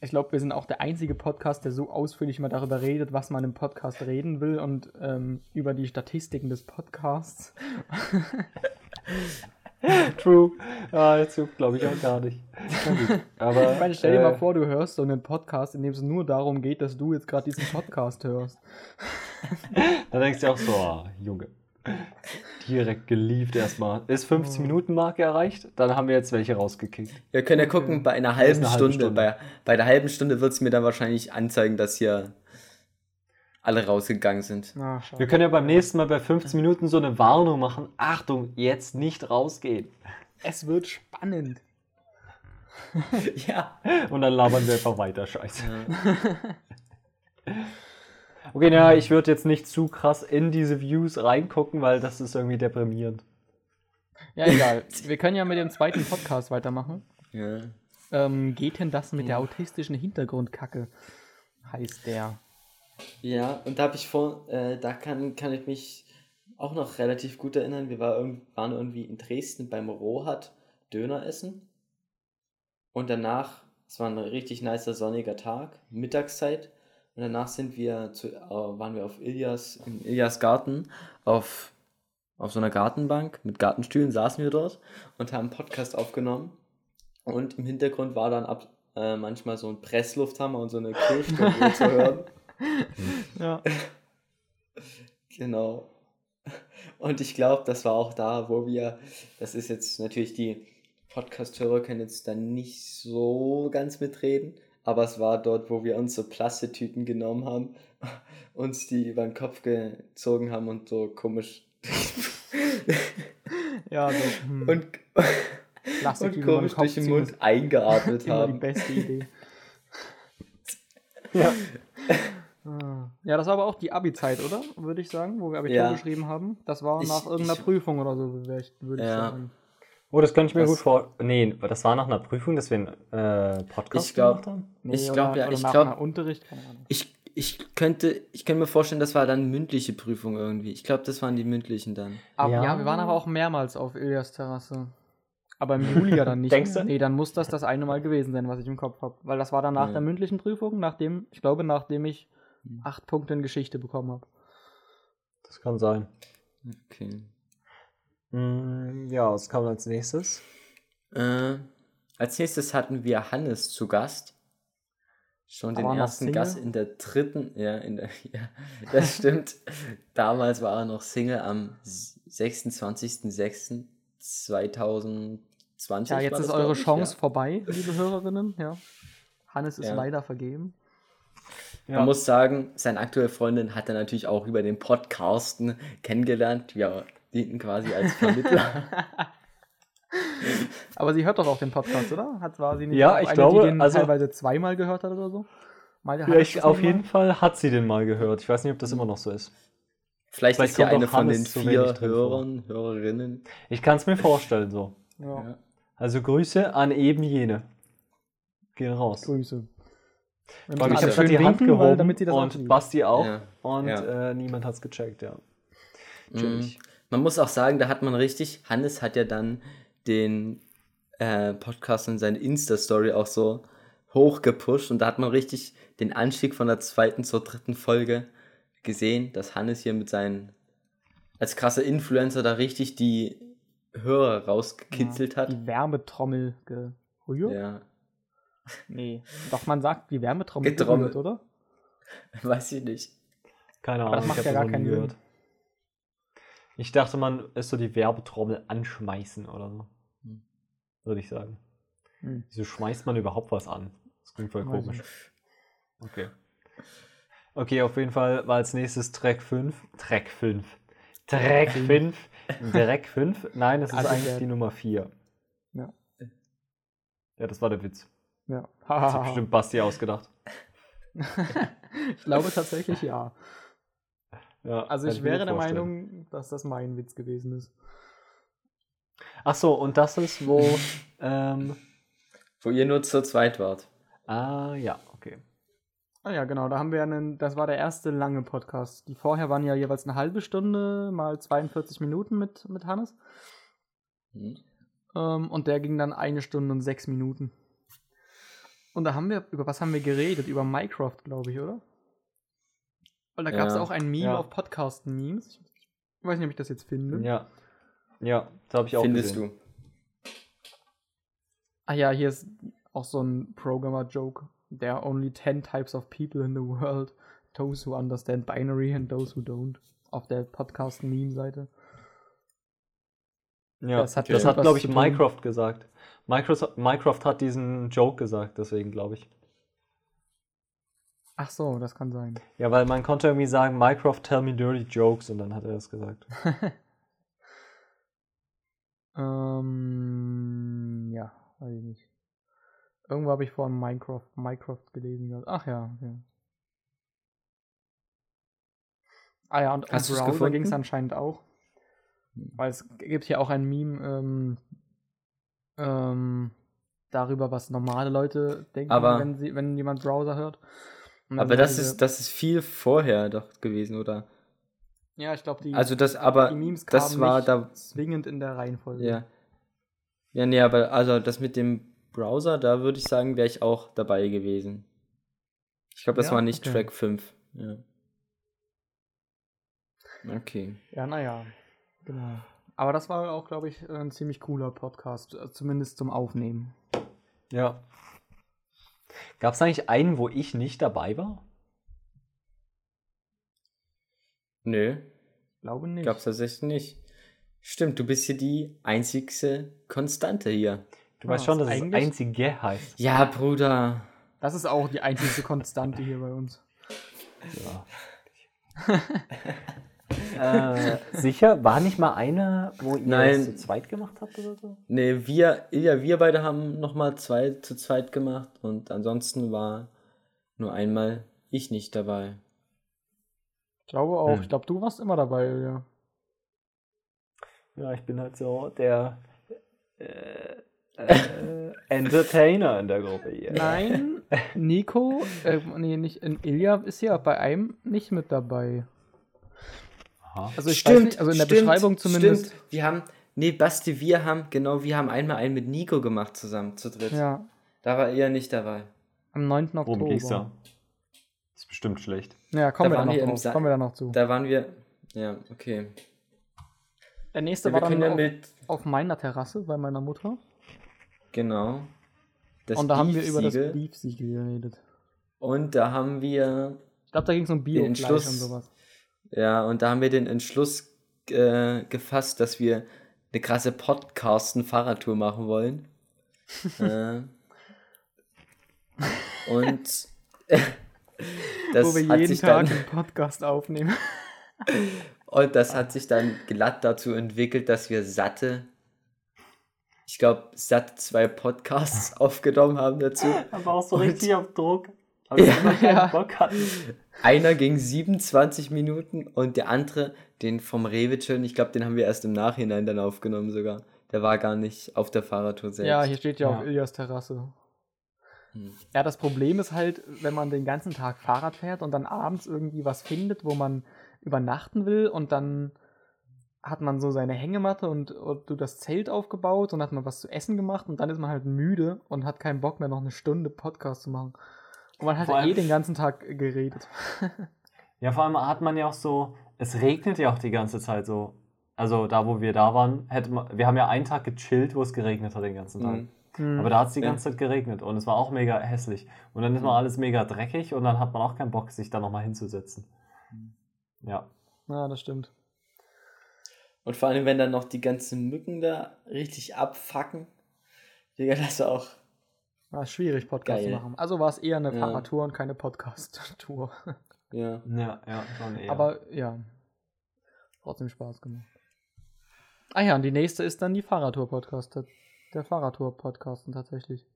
Ich glaube, wir sind auch der einzige Podcast, der so ausführlich mal darüber redet, was man im Podcast reden will und ähm, über die Statistiken des Podcasts. True. Ah, jetzt glaube ich auch gar nicht. Aber, Ich meine, stell dir äh, mal vor, du hörst so einen Podcast, in dem es nur darum geht, dass du jetzt gerade diesen Podcast hörst. Da denkst du auch so, ah, Junge. Direkt geliebt erstmal. Ist 15 Minuten Marke erreicht? Dann haben wir jetzt welche rausgekickt. Wir können ja gucken, bei einer halben eine halbe Stunde, Stunde. Bei, bei der halben Stunde wird es mir dann wahrscheinlich anzeigen, dass hier alle rausgegangen sind. Na. Wir können ja beim nächsten Mal bei 15 Minuten so eine Warnung machen. Achtung, jetzt nicht rausgehen. Es wird spannend. ja. Und dann labern wir einfach weiter, scheiße. Okay, na, ich würde jetzt nicht zu krass in diese Views reingucken, weil das ist irgendwie deprimierend. Ja, egal. Wir können ja mit dem zweiten Podcast weitermachen. ja. Ähm, geht denn das mit der autistischen Hintergrundkacke? Heißt der. Ja, und da habe ich vor, äh, da kann, kann ich mich auch noch relativ gut erinnern. Wir war waren irgendwie in Dresden beim Rohat Döner essen. Und danach, es war ein richtig nicer sonniger Tag, Mittagszeit. Und danach sind wir zu, äh, waren wir auf Ilias, in Ilias Garten, auf, auf so einer Gartenbank mit Gartenstühlen saßen wir dort und haben einen Podcast aufgenommen. Und im Hintergrund war dann ab, äh, manchmal so ein Presslufthammer und so eine Kirchglocke zu hören. Ja. Genau. Und ich glaube, das war auch da, wo wir, das ist jetzt natürlich die Podcast-Hörer können jetzt dann nicht so ganz mitreden, aber es war dort, wo wir uns so Plastetüten genommen haben, uns die über den Kopf gezogen haben und so komisch Ja, so. Hm. und, und komisch durch den Mund eingeatmet Immer die haben. beste Idee. Ja. Ja, das war aber auch die Abi-Zeit, oder? Würde ich sagen, wo wir Abitur Ja. geschrieben haben. Das war Ich- nach irgendeiner ich- Prüfung oder so, würde ich, ich Ja. sagen. Oh, das könnte ich mir Das- gut vor. Nee, das war nach einer Prüfung, dass wir einen äh, Podcast Ich glaub- gemacht haben. Ich oder- glaub, ja, ich nach glaub- einer Unterricht, keine Ahnung. Ich, ich, könnte, ich könnte mir vorstellen, das war dann mündliche Prüfung irgendwie. Ich glaube, das waren die mündlichen dann. Aber, ja. Ja. wir waren aber auch mehrmals auf Ilias Terrasse. Aber im Juli ja dann nicht. Denkst du? Nee, dann muss das das eine Mal gewesen sein, was ich im Kopf habe. Weil das war dann nach Ja. der mündlichen Prüfung, nachdem, ich glaube, nachdem ich. Acht Punkte in Geschichte bekommen habe. Das kann sein. Okay. Mm, ja, was kam als nächstes? Äh, als nächstes hatten wir Hannes zu Gast. schon Da den ersten? Gast in der dritten, ja, in der, ja, das stimmt. Damals war er noch Single am 26.06.2020. Ja, jetzt ist eure Chance Ja. vorbei, liebe Hörerinnen. Ja. Hannes ist Ja. leider vergeben. Ja. Man muss sagen, seine aktuelle Freundin hat er natürlich auch über den Podcasten kennengelernt. Wir dienten quasi als Vermittler. Aber sie hört doch auch den Podcast, oder? Hat, war sie nicht Ja, ich eine, glaube, die den also- teilweise zweimal gehört hat oder so? Meinte, Ja, ich, auf jeden mal? Fall hat sie den mal gehört. Ich weiß nicht, ob das immer noch so ist. Vielleicht, Vielleicht ist ja kommt eine von den vier. Hörern, Hörerinnen. Ich kann es mir vorstellen so. Ja. Also Grüße an eben jene. Gehen raus. Grüße. Ich habe die schön Hand winken, weil- gehoben damit sie das auch und sieht. Basti auch. Ja. Und Ja. Äh, niemand hat es gecheckt, ja. Mhm. Man muss auch sagen, da hat man richtig, Hannes hat ja dann den äh, Podcast in seine Insta-Story auch so hochgepusht und da hat man richtig den Anstieg von der zweiten zur dritten Folge gesehen, dass Hannes hier mit seinen, als krasser Influencer da richtig die Hörer rausgekitzelt hat. Die Wärmetrommel gerührt? Ja, Nee. Doch, man sagt die Wärmetrommel Getrommelt. oder? weiß ich nicht. Keine Aber das Ahnung, macht ich ja habe gar keinen gehört. Ich dachte, man ist so die Werbetrommel anschmeißen oder so. Hm. Würde ich sagen. Hm. Wieso schmeißt man überhaupt was an? Das klingt voll Weiß komisch. Okay. Okay, auf jeden Fall war als nächstes Track 5. Track 5. Track 5. Track 5. Nein, das ist Also eigentlich der- die Nummer 4. Ja. Ja, das war der Witz. Ja. Das hat bestimmt Basti ausgedacht. ich glaube tatsächlich ja. Ja, Also ich wäre der. Meinung, dass das mein Witz gewesen ist. Ach so, und das ist, wo. ähm, Wo ihr nur zu zweit wart. ah, ja, okay. Ah ja, genau, da haben wir einen, das war der erste lange Podcast. Die vorher waren ja jeweils eine halbe Stunde, mal 42 Minuten mit, mit Hannes. Hm? Ähm, und der ging dann eine Stunde und sechs Minuten. Und da haben wir, über was haben wir geredet? Über Minecraft, glaube ich, oder? Und da gab es Ja. auch ein Meme Ja. auf Podcasten-Memes. Ich weiß nicht, ob ich das jetzt finde. Ja. Ja, das habe ich auch Findest gesehen. du? Ah ja, hier ist auch so ein Programmer-Joke. There are only 10 types of people in the world. Those who understand binary and those who don't. Auf der Podcast-Meme-Seite. Ja, Das hat das bestimmt hat, glaube ich. Minecraft gesagt. Microsoft, Minecraft hat diesen Joke gesagt, deswegen glaube ich. Ach so, das kann sein. Ja, weil man konnte irgendwie sagen, Minecraft tell me dirty jokes und dann hat er das gesagt. Ähm, ja, weiß ich nicht. Irgendwo habe ich vorhin Minecraft, Minecraft gelesen. Ach ja, okay. Ah ja, und Hast du's Browser ging es anscheinend auch. Weil es gibt hier auch ein Meme ähm, ähm, darüber, was normale Leute denken, Aber- wenn, sie, wenn jemand Browser hört. Aber das diese- ist, das ist viel vorher doch gewesen, oder? Ja, ich glaube, die, Also das, aber die Memes kamen das war da, zwingend in der Reihenfolge. ja. Ja, nee, aber also das mit dem Browser, da würde ich sagen, wäre ich auch dabei gewesen. Ich glaube, das Ja? war nicht Okay. Track 5. Ja. Okay. Ja, naja. Genau. Aber das war auch, glaube ich, ein ziemlich cooler Podcast, äh, zumindest zum Aufnehmen. Ja. Gab es eigentlich einen, wo ich nicht dabei war? Nö, Glaube nicht. gab's tatsächlich nicht. Stimmt, du bist hier die einzigste Konstante hier. Du Ja, weißt schon, ist dass es einzige heißt. Ja, Bruder. Das ist auch die einzige Konstante hier bei uns. Ja. äh, sicher? War nicht mal eine, wo ihr Nein. es zu zweit gemacht habt oder so? Nee, wir, ja, wir beide haben nochmal zwei zu zweit gemacht und ansonsten war nur einmal ich nicht dabei. Ich glaube auch. Hm. Ich glaube, du warst immer dabei, ja. Ja, ich bin halt so der äh, äh, Entertainer in der Gruppe hier. Nein, Nico, äh, nee, nicht, Ilja ist ja bei einem nicht mit dabei. Aha. Also ich weiß nicht, also in der Beschreibung zumindest. Stimmt. Wir haben, nee, Basti, wir haben, genau, wir haben einmal einen mit Nico gemacht zusammen, zu dritt. Ja, Da war er nicht dabei. am 9. Oktober. Worum ging's da? Das ist bestimmt schlecht. Ja, kommen, Da wir, da noch wir kommen wir da noch zu. Da waren wir, ja, okay. Der nächste Ja, war wir dann können ja auf, mit, auf meiner Terrasse bei meiner Mutter. genau. Das Und da haben wir über das Beef-Siegel. Geredet. Und da haben wir Ich glaube, da ging es um den Biofleisch und sowas. Ja, und da haben wir den Entschluss äh, gefasst, dass wir eine krasse Podcasten-Fahrradtour machen wollen. äh, und das Wo wir hat jeden sich Tag dann einen Podcast aufnehmen. und das hat sich dann glatt dazu entwickelt, dass wir satte, ich glaube, satte zwei Podcasts aufgenommen haben dazu. Aber auch so Und- richtig auf Druck. Wir Ja. immer Ja. Bock hatten. Einer ging 27 Minuten und der andere, den vom Rewitschen, ich glaube, den haben wir erst im Nachhinein dann aufgenommen sogar. Der war gar nicht auf der Fahrradtour selbst. Ja, hier steht ja, Ja. auf Ilias Terrasse. Hm. Ja, das Problem ist halt, wenn man den ganzen Tag Fahrrad fährt und dann abends irgendwie was findet, wo man übernachten will und dann hat man so seine Hängematte und, und du das Zelt aufgebaut und hat man was zu essen gemacht und dann ist man halt müde und hat keinen Bock mehr, noch eine Stunde Podcast zu machen. Und man hat Vor ja eh allem- den ganzen Tag geredet. Ja, vor allem hat man ja auch so, es regnet ja auch die ganze Zeit so. Also da, wo wir da waren, hätte man, wir haben ja einen Tag gechillt, wo es geregnet hat den ganzen Tag. Mhm. Hm. Aber da hat es die Ja. ganze Zeit geregnet und es war auch mega hässlich. Und dann ist mal alles mega dreckig und dann hat man auch keinen Bock, sich da nochmal hinzusetzen. Ja. Ja, das stimmt. Und vor allem, wenn dann noch die ganzen Mücken da richtig abfacken. Digga, das ist auch. War schwierig, Podcast Geil. zu machen. Also war es eher eine Ja. Fahrradtour und keine Podcast-Tour. Ja. Ja, ja, schon eher. Aber ja, trotzdem Spaß gemacht. Ah ja, und die nächste ist dann die Fahrradtour-Podcast. Der Fahrradtour-Podcasten tatsächlich.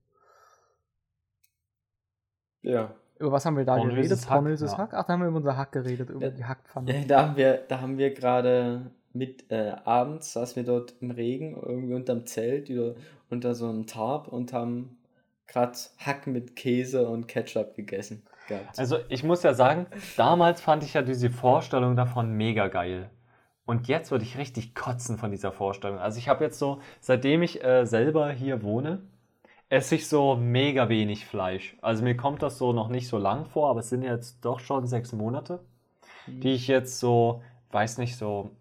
Ja. Über was haben wir da Pornöses geredet? Hack, Pornöses ja. Hack? Ach, da haben wir über unser Hack geredet, über Ja. die Hackpfanne. da haben wir, da haben wir gerade mit äh, abends saßen wir dort im Regen, irgendwie unterm Zelt, oder unter so einem Tarp und haben gerade Hack mit Käse und Ketchup gegessen. Gehabt. Also ich muss ja sagen, damals fand ich ja diese Vorstellung davon mega geil. Und jetzt würde ich richtig kotzen von dieser Vorstellung. Also ich habe jetzt so, seitdem ich äh, selber hier wohne, esse ich so mega wenig Fleisch. Also mir kommt das so noch nicht so lang vor, aber es sind jetzt doch schon sechs Monate, die ich jetzt so, weiß nicht, so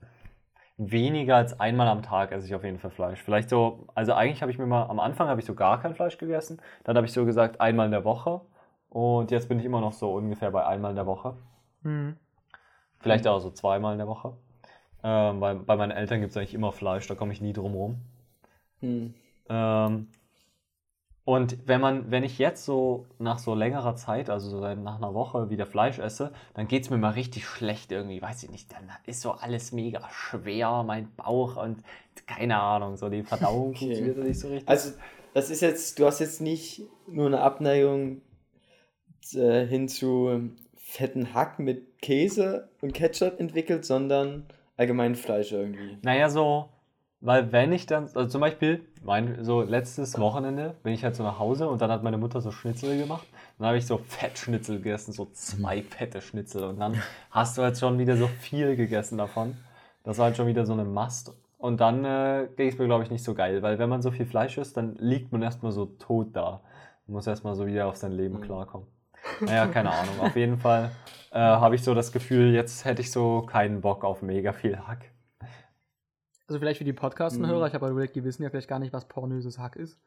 weniger als einmal am Tag esse ich auf jeden Fall Fleisch. Vielleicht so, also eigentlich habe ich mir mal, am Anfang habe ich so gar kein Fleisch gegessen. Dann habe ich so gesagt, einmal in der Woche. Und jetzt bin ich immer noch so ungefähr bei einmal in der Woche. Hm. Vielleicht auch so zweimal in der Woche. Ähm, bei, bei meinen Eltern gibt es eigentlich immer Fleisch, da komme ich nie drum rum. Hm. Ähm, und wenn man, wenn ich jetzt so nach so längerer Zeit, also so nach einer Woche wieder Fleisch esse, dann geht es mir mal richtig schlecht irgendwie, weiß ich nicht, dann ist so alles mega schwer, mein Bauch und keine Ahnung, so die Verdauung Okay. funktioniert nicht so richtig. Also, das ist jetzt, du hast jetzt nicht nur eine Abneigung äh, hin zu fetten Hack mit Käse und Ketchup entwickelt, sondern allgemein Fleisch irgendwie. Naja, so, weil wenn ich dann, also zum Beispiel, mein, so letztes Wochenende bin ich halt so nach Hause und dann hat meine Mutter so Schnitzel gemacht. Dann habe ich so Fettschnitzel gegessen, so zwei fette Schnitzel. Und dann hast du halt schon wieder so viel gegessen davon. Das war halt schon wieder so eine Mast. Und dann äh, ging es mir, glaube ich, nicht so geil, weil wenn man so viel Fleisch isst, dann liegt man erstmal so tot da. Man muss erstmal so wieder auf sein Leben Mhm. klarkommen. Naja, keine Ahnung. Auf jeden Fall äh, habe ich so das Gefühl, jetzt hätte ich so keinen Bock auf mega viel Hack. Also vielleicht für die Podcasten-Hörer, Mhm. ich habe halt überlegt, die wissen ja vielleicht gar nicht, was pornöses Hack ist.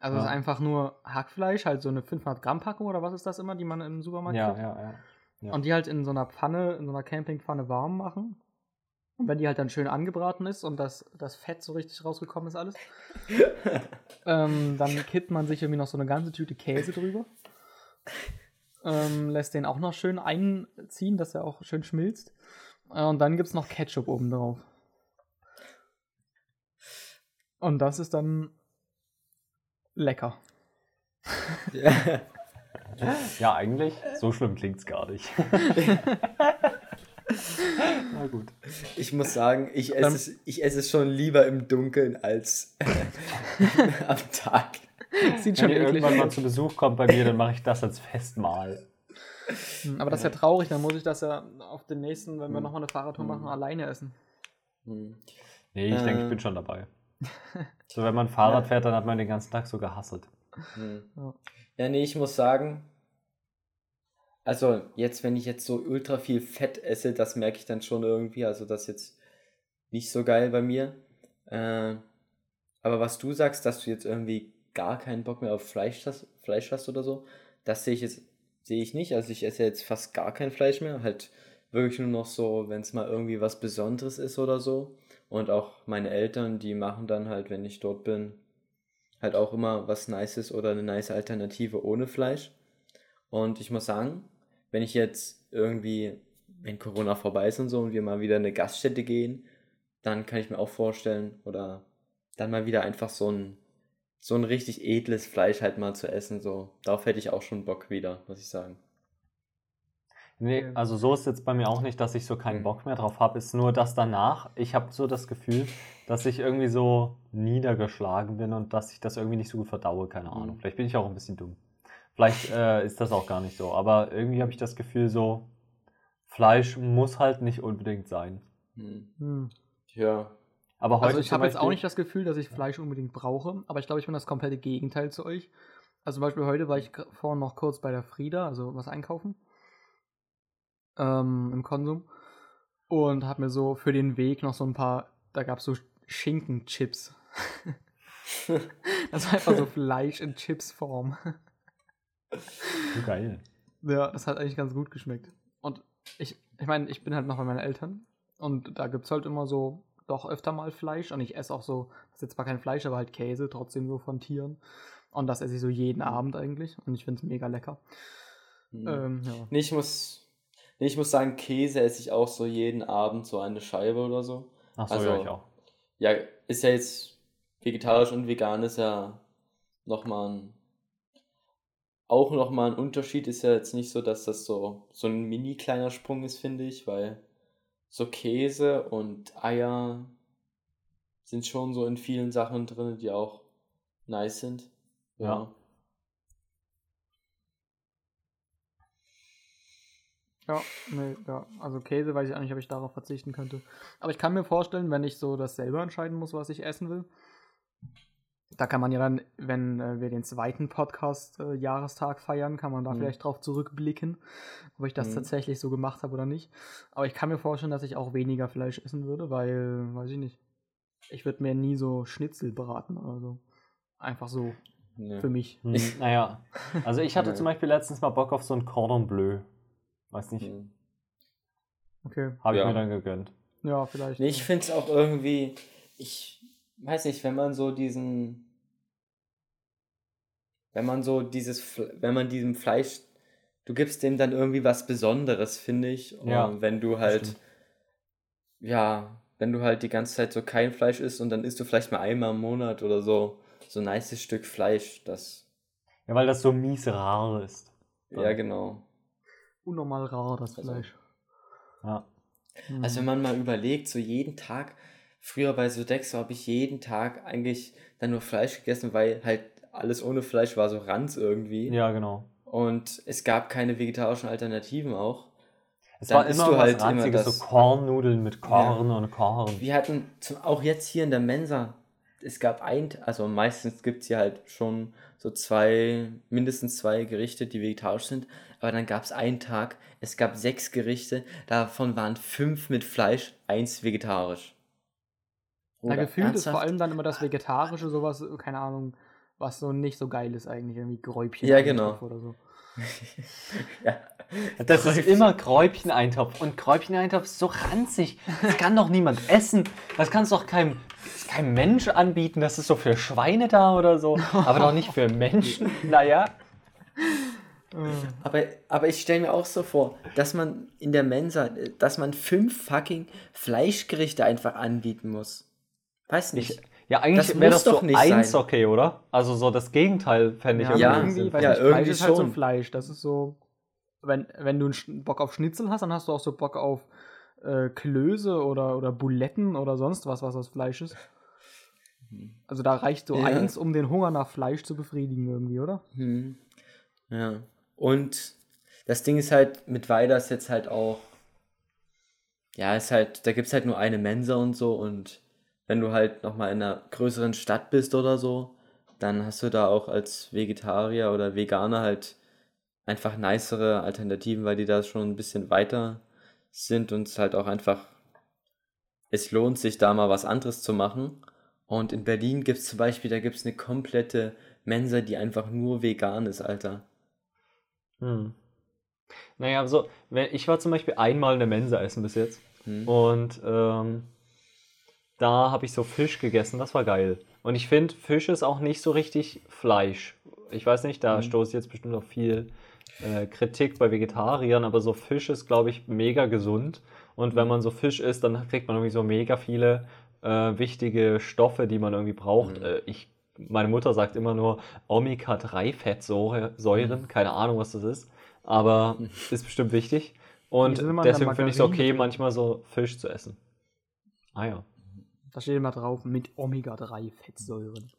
Also es Ja. ist einfach nur Hackfleisch, halt so eine 500 Gramm Packung oder was ist das immer, die man im Supermarkt Ja, kriegt. ja, ja. ja. Und die halt in so einer Pfanne, in so einer Campingpfanne warm machen. Und wenn die halt dann schön angebraten ist und das, das Fett so richtig rausgekommen ist alles, ähm, dann kippt man sich irgendwie noch so eine ganze Tüte Käse drüber. Ähm, lässt den auch noch schön einziehen, dass er auch schön schmilzt. Äh, und dann gibt es noch Ketchup oben drauf. Und das ist dann lecker. Ja. Ja, eigentlich, so schlimm klingt's gar nicht. Na gut. Ich muss sagen, ich esse, es, ich esse es schon lieber im Dunkeln als am Tag. Sieht Wenn schon ihr eklig irgendwann mal zu Besuch kommt bei mir, dann mache ich das als Festmahl. Hm, Aber das ist ja traurig, dann muss ich das ja auf den nächsten, wenn wir Hm. nochmal eine Fahrradtour machen, Hm. alleine essen. Hm. Nee, ich denke, ich Äh. bin schon dabei. So, wenn man Fahrrad Ja. fährt, dann hat man den ganzen Tag so gehasselt. Hm. Ja. Ja, nee, ich muss sagen, also jetzt, wenn ich jetzt so ultra viel Fett esse, das merke ich dann schon irgendwie. Also das ist jetzt nicht so geil bei mir. Äh, aber was du sagst, dass du jetzt irgendwie gar keinen Bock mehr auf Fleisch hast, Fleisch hast oder so, das sehe ich jetzt, sehe ich nicht. Also ich esse jetzt fast gar kein Fleisch mehr. Halt wirklich nur noch so, wenn es mal irgendwie was Besonderes ist oder so. Und auch meine Eltern, die machen dann halt, wenn ich dort bin, halt auch immer was Nices oder eine nice Alternative ohne Fleisch. Und ich muss sagen, wenn ich jetzt irgendwie, wenn Corona vorbei ist und so und wir mal wieder in eine Gaststätte gehen, dann kann ich mir auch vorstellen, oder dann mal wieder einfach so ein, so ein richtig edles Fleisch halt mal zu essen. So, darauf hätte ich auch schon Bock wieder, muss ich sagen. Nee, also so ist jetzt bei mir auch nicht, dass ich so keinen Mhm. Bock mehr drauf habe. Ist nur das danach. Ich habe so das Gefühl, dass ich irgendwie so niedergeschlagen bin und dass ich das irgendwie nicht so gut verdaue. Keine Ahnung. Mhm. Vielleicht bin ich auch ein bisschen dumm. Vielleicht äh, ist das auch gar nicht so. Aber irgendwie habe ich das Gefühl, so Fleisch muss halt nicht unbedingt sein. Hm. Hm. Ja. Aber heute Also ich habe jetzt auch nicht das Gefühl, dass ich Fleisch unbedingt brauche, aber ich glaube, ich bin das komplette Gegenteil zu euch. Also zum Beispiel heute war ich vorhin noch kurz bei der Frieda, also was einkaufen. Ähm, Im Konsum. Und habe mir so für den Weg noch so ein paar, da gab es so Schinkenchips. das war einfach so Fleisch in Chipsform. Oh, geil. Ja, das hat eigentlich ganz gut geschmeckt. Und ich, ich meine, ich bin halt noch bei meinen Eltern und da gibt es halt immer so doch öfter mal Fleisch und ich esse auch so, das ist jetzt zwar kein Fleisch, aber halt Käse, trotzdem so von Tieren. Und das esse ich so jeden Abend eigentlich und ich finde es mega lecker. Hm. Ähm, ja. Nee, ich muss, nee, ich muss sagen, Käse esse ich auch so jeden Abend so eine Scheibe oder so. Achso, Also- ja, ich auch. Ja, ist ja jetzt vegetarisch und vegan ist ja nochmal ein, auch nochmal ein Unterschied. Ist ja jetzt nicht so, dass das so, so ein mini kleiner Sprung ist, finde ich, weil so Käse und Eier sind schon so in vielen Sachen drin, die auch nice sind. Ja. Ja, nee, ja. Also Käse weiß ich auch nicht, ob ich darauf verzichten könnte. Aber ich kann mir vorstellen, wenn ich so das selber entscheiden muss, was ich essen will. Da kann man ja dann, wenn äh, wir den zweiten Podcast-Jahrestag feiern, kann man da Mhm. vielleicht drauf zurückblicken, ob ich das Mhm. tatsächlich so gemacht habe oder nicht. Aber ich kann mir vorstellen, dass ich auch weniger Fleisch essen würde, weil, weiß ich nicht. Ich würde mir nie so Schnitzel braten oder so. Einfach so Ja. für mich. Hm, naja, also ich hatte Nee. zum Beispiel letztens mal Bock auf so ein Cordon Bleu. Weiß nicht, Hm. Okay. habe ich Ja. mir dann gegönnt. Ja, vielleicht. Nee, ich finde es auch irgendwie, ich weiß nicht, wenn man so diesen, wenn man so dieses, Fle- wenn man diesem Fleisch, du gibst dem dann irgendwie was Besonderes, finde ich. Und Ja, wenn du halt, ja, wenn du halt die ganze Zeit so kein Fleisch isst und dann isst du vielleicht mal einmal im Monat oder so, so ein nices Stück Fleisch, das, Ja, weil das so mies rar ist. ja, genau. Unnormal rar, das Also- Fleisch. Ja. Mhm. Also wenn man mal überlegt, so jeden Tag, früher bei Sodexo habe ich jeden Tag eigentlich dann nur Fleisch gegessen, weil halt alles ohne Fleisch war so Ranz irgendwie. ja, genau. Und es gab keine vegetarischen Alternativen auch. Es Dann war immer du halt immer Ranziges, das- so Kornnudeln mit Korn und Korn. Wir hatten zum, auch jetzt hier in der Mensa, es gab ein, also meistens gibt es hier halt schon so zwei, mindestens zwei Gerichte, die vegetarisch sind. Aber dann gab es einen Tag, es gab sechs Gerichte, davon waren fünf mit Fleisch, eins vegetarisch. Na, Bruder, gefühlt ist vor ernsthaft? allem dann immer das Vegetarische sowas, keine Ahnung, was so nicht so geil ist eigentlich, irgendwie Gräubchen. Ja, genau. Oder so. Ja. Das ist immer Kräubcheneintopf. Und Kräubcheneintopf ist so ranzig. Das kann doch niemand essen. Das kannst doch keinem, keinem Mensch anbieten. Das ist so für Schweine da oder so. Aber doch nicht für Menschen. Naja. Aber, aber ich stelle mir auch so vor, dass man in der Mensa, dass man fünf fucking Fleischgerichte einfach anbieten muss. Weiß nicht. Ich, ja, eigentlich wäre das doch so nicht okay, oder? Also so das Gegenteil fände ich Ja, irgendwie irgendwie, ja, nicht, Fleisch irgendwie ist halt so. Fleisch. Das ist so, wenn, wenn du Bock auf Schnitzel hast, dann hast du auch so Bock auf äh, Klöße oder, oder Buletten oder sonst was, was aus Fleisch ist. Also da reicht so Ja. eins, um den Hunger nach Fleisch zu befriedigen irgendwie, oder? Hm. Ja. Und das Ding ist halt, mit Weider ist jetzt halt auch, ja, ist halt, da gibt es halt nur eine Mensa und so und wenn du halt nochmal in einer größeren Stadt bist oder so, dann hast du da auch als Vegetarier oder Veganer halt einfach nicere Alternativen, weil die da schon ein bisschen weiter sind und es halt auch einfach, es lohnt sich da mal was anderes zu machen. Und in Berlin gibt es zum Beispiel, da gibt es eine komplette Mensa, die einfach nur vegan ist, Alter. Hm. Naja, also, wenn, ich war zum Beispiel einmal in der Mensa essen bis jetzt. Hm. Und ähm, da habe ich so Fisch gegessen, das war geil. Und ich finde, Fisch ist auch nicht so richtig Fleisch. Ich weiß nicht, da Mhm. stoße ich jetzt bestimmt auf viel äh, Kritik bei Vegetariern, aber so Fisch ist, glaube ich, mega gesund. Und wenn man so Fisch isst, dann kriegt man irgendwie so mega viele äh, wichtige Stoffe, die man irgendwie braucht. Mhm. Äh, ich, meine Mutter sagt immer nur Omega-3-Fettsäuren, keine Ahnung, was das ist, aber ist bestimmt wichtig. Und deswegen finde ich es okay, manchmal so Fisch zu essen. Ah ja, Da steht immer drauf mit Omega-3-Fettsäuren.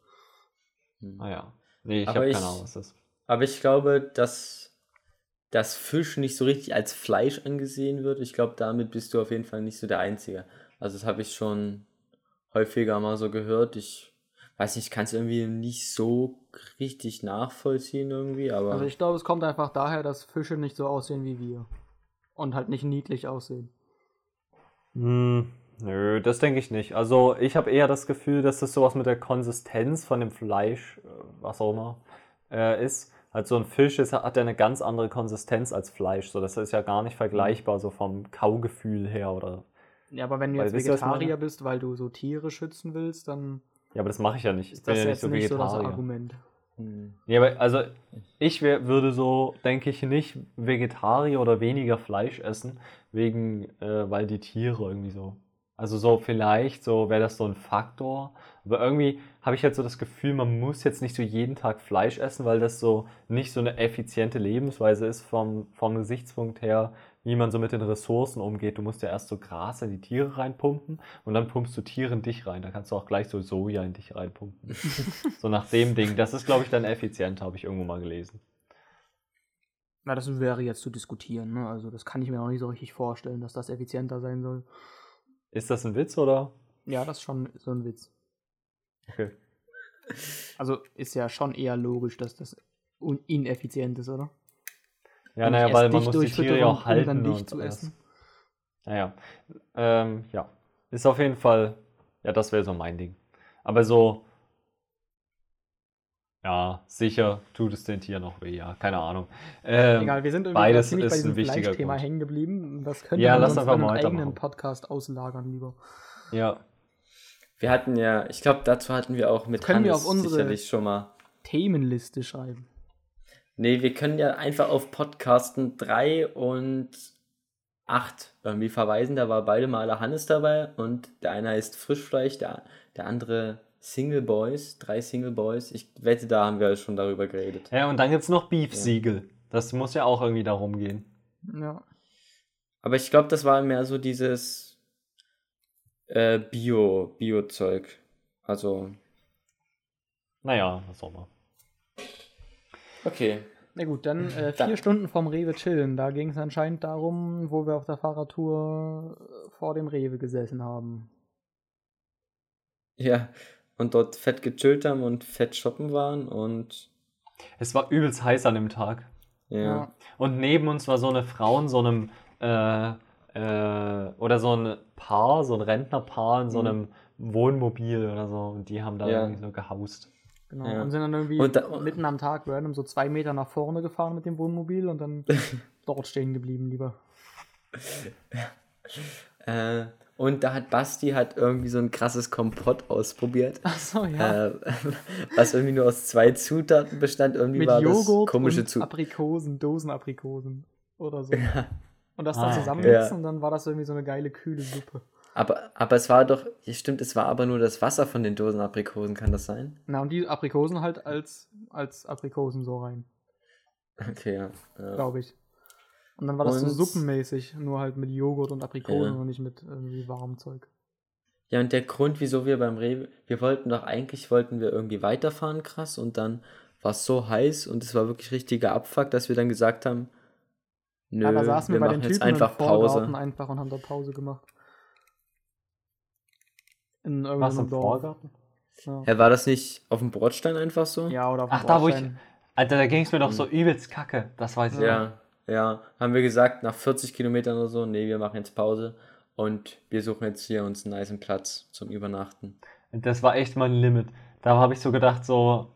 Hm. ah ja. Nee, ich Aber habe ich- keine Ahnung, was das ist. Aber ich glaube, dass das Fisch nicht so richtig als Fleisch angesehen wird. Ich glaube, damit bist du auf jeden Fall nicht so der Einzige. Also das habe ich schon häufiger mal so gehört. Ich weiß nicht, ich kann es irgendwie nicht so richtig nachvollziehen irgendwie, aber Also ich glaube, es kommt einfach daher, dass Fische nicht so aussehen wie wir. Und halt nicht niedlich aussehen. Hm, nö, das denke ich nicht. Also ich habe eher das Gefühl, dass das sowas mit der Konsistenz von dem Fleisch, äh, was auch immer, äh, ist. Halt so ein Fisch ist, hat ja eine ganz andere Konsistenz als Fleisch. So, das ist ja gar nicht vergleichbar, so vom Kaugefühl her oder. Ja, aber wenn du Weil, jetzt ich meine? Vegetarier bist, weil du so Tiere schützen willst, dann Ja, aber das mache ich ja nicht. Ich ist bin das ja nicht jetzt so nicht so das. Argument. Hm. Ja, aber also ich wär, würde so, denke ich, nicht Vegetarier oder weniger Fleisch essen, wegen, äh, weil die Tiere irgendwie so. Also so vielleicht, so wäre das so ein Faktor. Aber irgendwie habe ich halt so das Gefühl, man muss jetzt nicht so jeden Tag Fleisch essen, weil das so nicht so eine effiziente Lebensweise ist vom, vom Gesichtspunkt her, wie man so mit den Ressourcen umgeht. Du musst ja erst so Gras in die Tiere reinpumpen und dann pumpst du Tiere in dich rein. Da kannst du auch gleich so Soja in dich reinpumpen. so nach dem Ding. Das ist, glaube ich, dann effizienter, habe ich irgendwo mal gelesen. Na, das wäre jetzt zu diskutieren, ne? Also das kann ich mir auch nicht so richtig vorstellen, dass das effizienter sein soll. Ist das ein Witz oder? Ja, das ist schon so ein Witz. Okay. Also ist ja schon eher logisch, dass das ineffizient ist, oder? Ja, Und naja, weil man muss die Tiere ja auch halten. Um dann dich und zu essen. Naja. Ähm, ja. Ist auf jeden Fall, ja, das wäre so mein Ding. Aber so, ja, sicher tut es den Tieren auch weh, ja, keine Ahnung. Ähm, Egal, wir sind irgendwie beides ziemlich bei ist diesem ein wichtiger Fleischthema Grund. hängen geblieben. Das könnte Ja, man lass uns einfach einem eigenen weitermachen. Podcast auslagern lieber. Ja, Wir hatten ja, ich glaube, dazu hatten wir auch mit Können wir Hannes auf unsere- sicherlich schon mal. Themenliste schreiben. Nee, wir können ja einfach auf Podcasten 3 und 8 irgendwie verweisen. Da war beide Male Hannes dabei und der eine heißt Frischfleisch, der, der andere Single Boys, drei Single Boys. Ich wette, da haben wir schon darüber geredet. ja und dann gibt es noch Beef-Siegel. Das muss ja auch irgendwie darum gehen. Ja. Aber ich glaube, das war mehr so dieses äh, Bio, Bio-Zeug. Also, Naja, was auch immer. okay. Na gut, dann äh, Da- vier Stunden vom Rewe chillen. Da ging es anscheinend darum, wo wir auf der Fahrradtour vor dem Rewe gesessen haben. Ja, und dort fett gechillt haben und fett shoppen waren und Es war übelst heiß an dem Tag. ja. Und neben uns war so eine Frau in so einem, äh, äh, oder so ein Paar, so ein Rentnerpaar in so Mhm. einem Wohnmobil oder so. Und die haben da Ja. irgendwie so gehaust. Genau. Ja. Und sind dann irgendwie Und da- mitten am Tag random so zwei Meter nach vorne gefahren mit dem Wohnmobil und dann dort stehen geblieben lieber. Äh, und da hat Basti hat irgendwie so ein krasses Kompott ausprobiert. Achso, ja. Äh, was irgendwie nur aus zwei Zutaten bestand. Irgendwie mit war Joghurt das komische und. Aprikosen, Dosenaprikosen oder so. Ja. Und das Ah, dann okay. zusammenmixen Ja. und dann war das irgendwie so eine geile, kühle Suppe. Aber, aber es war doch, stimmt, es war aber nur das Wasser von den Dosenaprikosen, kann das sein? Na, und die Aprikosen halt als, als Aprikosen so rein, Okay, ja. ja. glaube ich. Und dann war das so suppenmäßig, nur halt mit Joghurt und Aprikosen Ja. und nicht mit irgendwie warmem Zeug. Ja, und der Grund, wieso wir beim Rewe, wir wollten doch eigentlich, wollten wir irgendwie weiterfahren, krass, und dann war es so heiß und es war wirklich richtiger Abfuck, dass wir dann gesagt haben, nö, ja, da saßen wir, wir bei den machen jetzt Typen einfach Pause. einfach und haben dort Pause gemacht. In Was irgendeinem im Dorf. Vorgarten? Ja. Hä, war das nicht auf dem Bordstein einfach so? ja, oder auf dem Ach, da wo ich. Bordstein. Alter, da ging es mir doch so übelst kacke. Das weiß ich. Ja, ja. Haben wir gesagt, nach 40 Kilometern oder so, nee, wir machen jetzt Pause und wir suchen jetzt hier uns einen niceen Platz zum Übernachten. Das war echt mein Limit. Da habe ich so gedacht, so.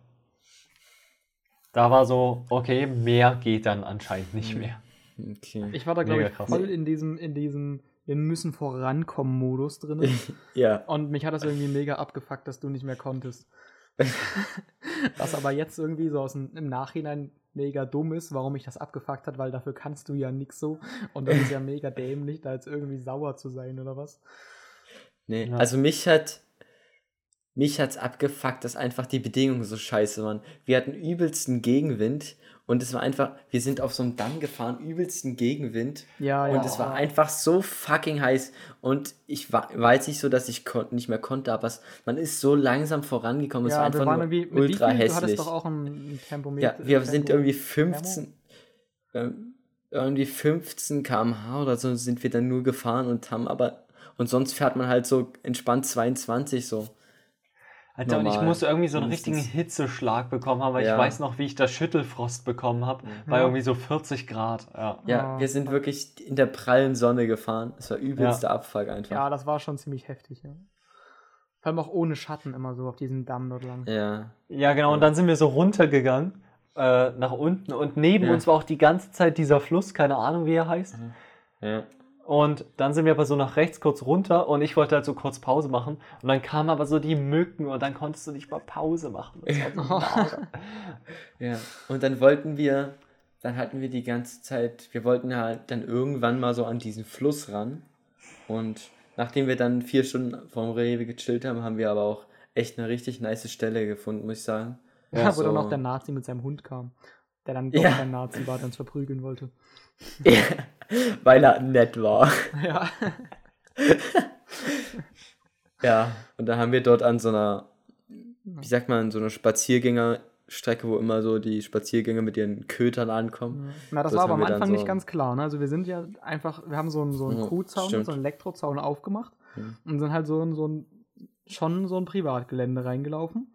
Da war so, okay, mehr geht dann anscheinend nicht Mhm. mehr. Okay. Ich war da, glaube ich, krass. voll in diesem, in diesem Wir müssen vorankommen-Modus drin. ja. Und mich hat das irgendwie mega abgefuckt, dass du nicht mehr konntest. Was aber jetzt irgendwie so aus dem, im Nachhinein mega dumm ist, warum mich das abgefuckt hat, weil dafür kannst du ja nix so. Und das ist ja mega dämlich, da jetzt irgendwie sauer zu sein oder was. Nee, Ja. also mich hat mich hat's abgefuckt, dass einfach die Bedingungen so scheiße waren. Wir hatten übelsten Gegenwind und es war einfach, wir sind auf so einem Damm gefahren, übelsten Gegenwind Ja, ja. und es war einfach so fucking heiß und ich war, war jetzt nicht so, dass ich nicht mehr konnte, aber es, man ist so langsam vorangekommen, es war ja, einfach waren nur ultra wie viel? Du hässlich. hattest doch auch ein, Tempometer. Ja, wir sind Tempo- irgendwie 15, ähm, irgendwie 15 km/h oder so sind wir dann nur gefahren und haben aber, und sonst fährt man halt so entspannt 22 so. Alter, und ich Normal, musste irgendwie so einen richtigen Hitzeschlag bekommen haben, weil Ja. ich weiß noch, wie ich da Schüttelfrost bekommen habe. Bei Ja. irgendwie so 40 Grad. Ja. Ja, Ah. wir sind wirklich in der prallen Sonne gefahren. Es war übelster Abfuck einfach. Ja, das war schon ziemlich heftig, ja. Vor allem auch ohne Schatten immer so auf diesem Damm dort lang. Ja. Ja, genau. Und dann sind wir so runtergegangen äh, nach unten und neben Ja. uns war auch die ganze Zeit dieser Fluss, keine Ahnung, wie er heißt. Ja. Und dann sind wir aber so nach rechts kurz runter und ich wollte halt so kurz Pause machen. Und dann kamen aber so die Mücken und dann konntest du nicht mal Pause machen. Das war so. Ja. Und dann wollten wir, dann hatten wir die ganze Zeit, wir wollten halt dann irgendwann mal so an diesen Fluss ran. Und nachdem wir dann vier Stunden vom Rewe gechillt haben, haben wir aber auch echt eine richtig nice Stelle gefunden, muss ich sagen. Ja, wo so- dann auch der Nazi mit seinem Hund kam. Der dann doch Ja. kein Nazi war, der uns verprügeln wollte. Ja, weil er nett war. Ja. Ja, und dann haben wir dort an so einer, wie sagt man, so einer Spaziergängerstrecke, wo immer so die Spaziergänger mit ihren Kötern ankommen. Na, das, Das war aber am Anfang so- nicht ganz klar. Ne? Also wir sind ja einfach, wir haben so einen, so einen Ja, Kuhzaun, stimmt. so einen Elektrozaun aufgemacht Mhm. und sind halt so in so ein, schon so ein Privatgelände reingelaufen.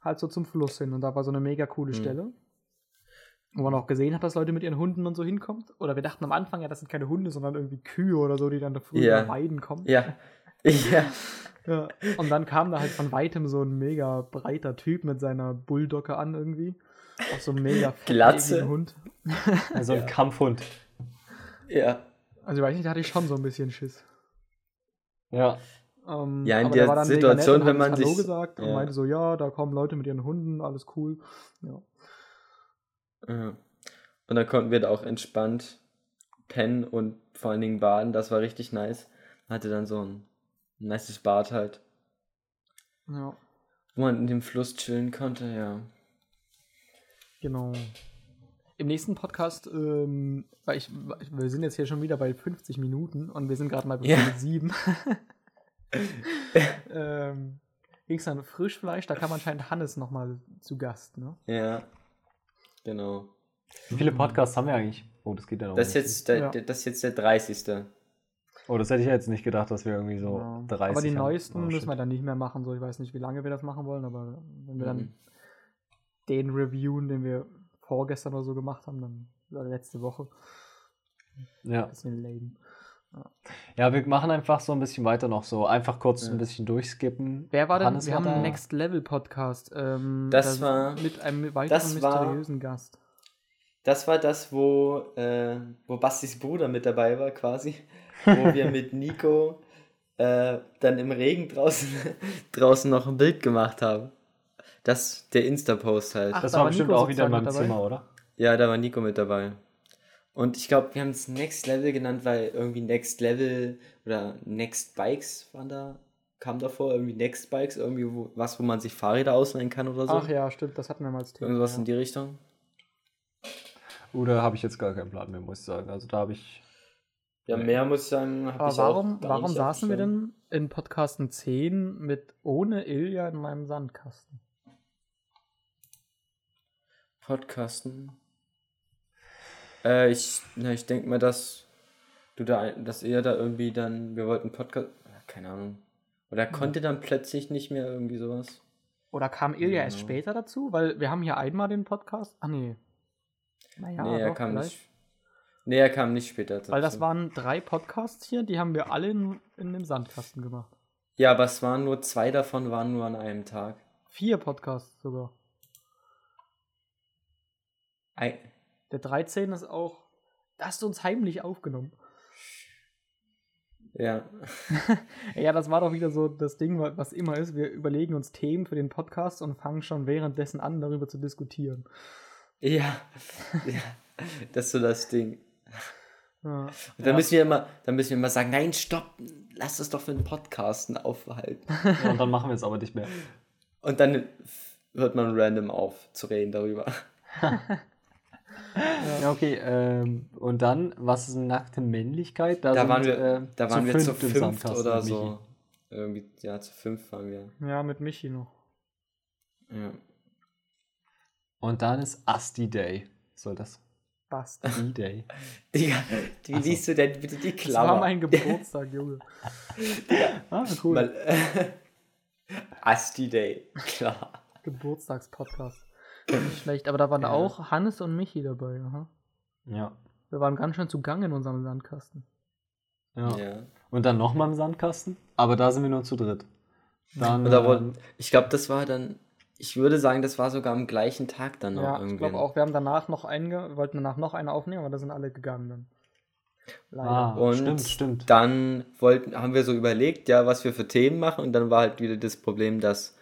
Halt so zum Fluss hin. Und da war so eine mega coole Mhm. Stelle. Wo man auch gesehen hat, dass Leute mit ihren Hunden und so hinkommt. Oder wir dachten am Anfang ja, das sind keine Hunde, sondern irgendwie Kühe oder so, die dann da früh Ja. weiden kommen. Ja, ja, Ja. Und dann kam da halt von weitem so ein mega breiter Typ mit seiner Bulldogge an irgendwie. Auch so ein mega Glatze. Hund. Also ein. Kampfhund. ja. Also ich weiß nicht, da hatte ich schon so ein bisschen Schiss. Ja. Ähm, Ja, in aber der Situation, nett wenn hat man Hallo sich- gesagt und meinte so, ja, da kommen Leute mit ihren Hunden, alles cool. Ja. Ja. Und dann konnten wir da auch entspannt pennen und vor allen Dingen baden. Das war richtig nice. Hatte dann so ein nices Bad halt, ja, wo man in dem Fluss chillen konnte, ja. genau. Im nächsten Podcast, ähm, weil ich, wir sind jetzt hier schon wieder bei 50 Minuten und wir sind gerade mal bei Ja. Folge 7. ähm, ging es dann Frischfleisch, da kam anscheinend Hannes nochmal zu Gast, ne? Ja, genau. Wie viele Podcasts haben wir eigentlich? Oh, das geht ja noch. Das ist nicht. jetzt der, Ja. der, das ist jetzt der 30. Oh, das hätte ich jetzt nicht gedacht, dass wir irgendwie so Ja. 30 aber die haben. neuesten Oh, müssen wir dann nicht mehr machen, so ich weiß nicht, wie lange wir das machen wollen, aber wenn wir Mhm. dann den reviewen, den wir vorgestern oder so gemacht haben, dann oder letzte Woche, Ja. bisschen lame. Ja, wir machen einfach so ein bisschen weiter noch so. Einfach kurz Ja. ein bisschen durchskippen. Wer war denn? Hannes wir haben da. einen Next Level Podcast. Ähm, Das war- mit einem weiteren das war- mysteriösen Gast. Das war das, wo, äh, wo Bastis Bruder mit dabei war, quasi. Wo wir mit Nico äh, dann im Regen draußen, draußen noch ein Bild gemacht haben. Das, der Insta-Post halt. Ach, Das da war bestimmt Nico auch wieder in meinem dabei? Zimmer, oder? Ja, da war Nico mit dabei. Und ich glaube, wir haben es Next Level genannt, weil irgendwie Next Level oder Next Bikes waren da, kam davor, irgendwie Next Bikes, irgendwie wo, was, wo man sich Fahrräder ausleihen kann oder so. Ach ja, stimmt, das hatten wir mal als Thema. Irgendwas ja. in die Richtung. Oder habe ich jetzt gar keinen Plan mehr, muss ich sagen. Also da habe ich. Ja, Nee. mehr muss ich sagen. hab Aber ich warum, warum nicht saßen wir denn in Podcasten 10 mit ohne Ilja in meinem Sandkasten? Podcasten. Äh, ich, na, ich denke mal, dass du da, ein- dass er da irgendwie dann, wir wollten Podcast, keine Ahnung. Oder er konnte dann plötzlich nicht mehr irgendwie sowas. Oder kam Ilja erst Ja. später dazu? Weil wir haben hier einmal den Podcast. Ah, nee. Naja, nee, er kam vielleicht. nicht. Nee, er kam nicht später dazu. Weil das waren drei Podcasts hier, die haben wir alle in, in dem Sandkasten gemacht. Ja, aber es waren nur zwei davon, waren nur an einem Tag. Vier Podcasts sogar. Ei, Der 13 ist auch Da hast du uns heimlich aufgenommen. Ja. Ja, das war doch wieder so das Ding, wa- was immer ist. Wir überlegen uns Themen für den Podcast und fangen schon währenddessen an, darüber zu diskutieren. Ja. ja. Das ist so das Ding. Ja. Und dann müssen wir immer, dann müssen wir immer sagen, nein, stopp, lass das doch für den Podcasten aufhalten. Ja, und dann machen wir es aber nicht mehr. Und dann hört man random auf zu reden darüber. Ja, okay. Ähm, und dann, was ist nackte Männlichkeit? Da sind, waren wir, äh, da waren wir zu fünft im fünft oder so. Irgendwie, ja, zu fünf waren wir. ja, mit Michi noch. Ja. Und dann ist Asti Day. Soll das? Passt. D-Day. Digga, wie Ach so. liest du denn bitte die Das Klammer? war mein Geburtstag, Junge. ah, cool. Mal, äh, Asti Day, klar. Geburtstagspodcast. Nicht schlecht, aber da waren Ja. auch Hannes und Michi dabei. Aha. Ja. Wir waren ganz schön zugange in unserem Sandkasten. ja. Ja. Und dann nochmal im Sandkasten. Aber da sind wir nur zu dritt. Dann, Und da ähm, wurden, ich glaube, das war dann, ich würde sagen, das war sogar am gleichen Tag dann noch ja, ich irgendwie. glaube auch. Wir haben danach noch einen, wir wollten danach noch eine aufnehmen, aber da sind alle gegangen dann. Leider. Ah, Und stimmt, stimmt. Dann wollten, haben wir so überlegt, ja, was wir für Themen machen und dann war halt wieder das Problem, dass,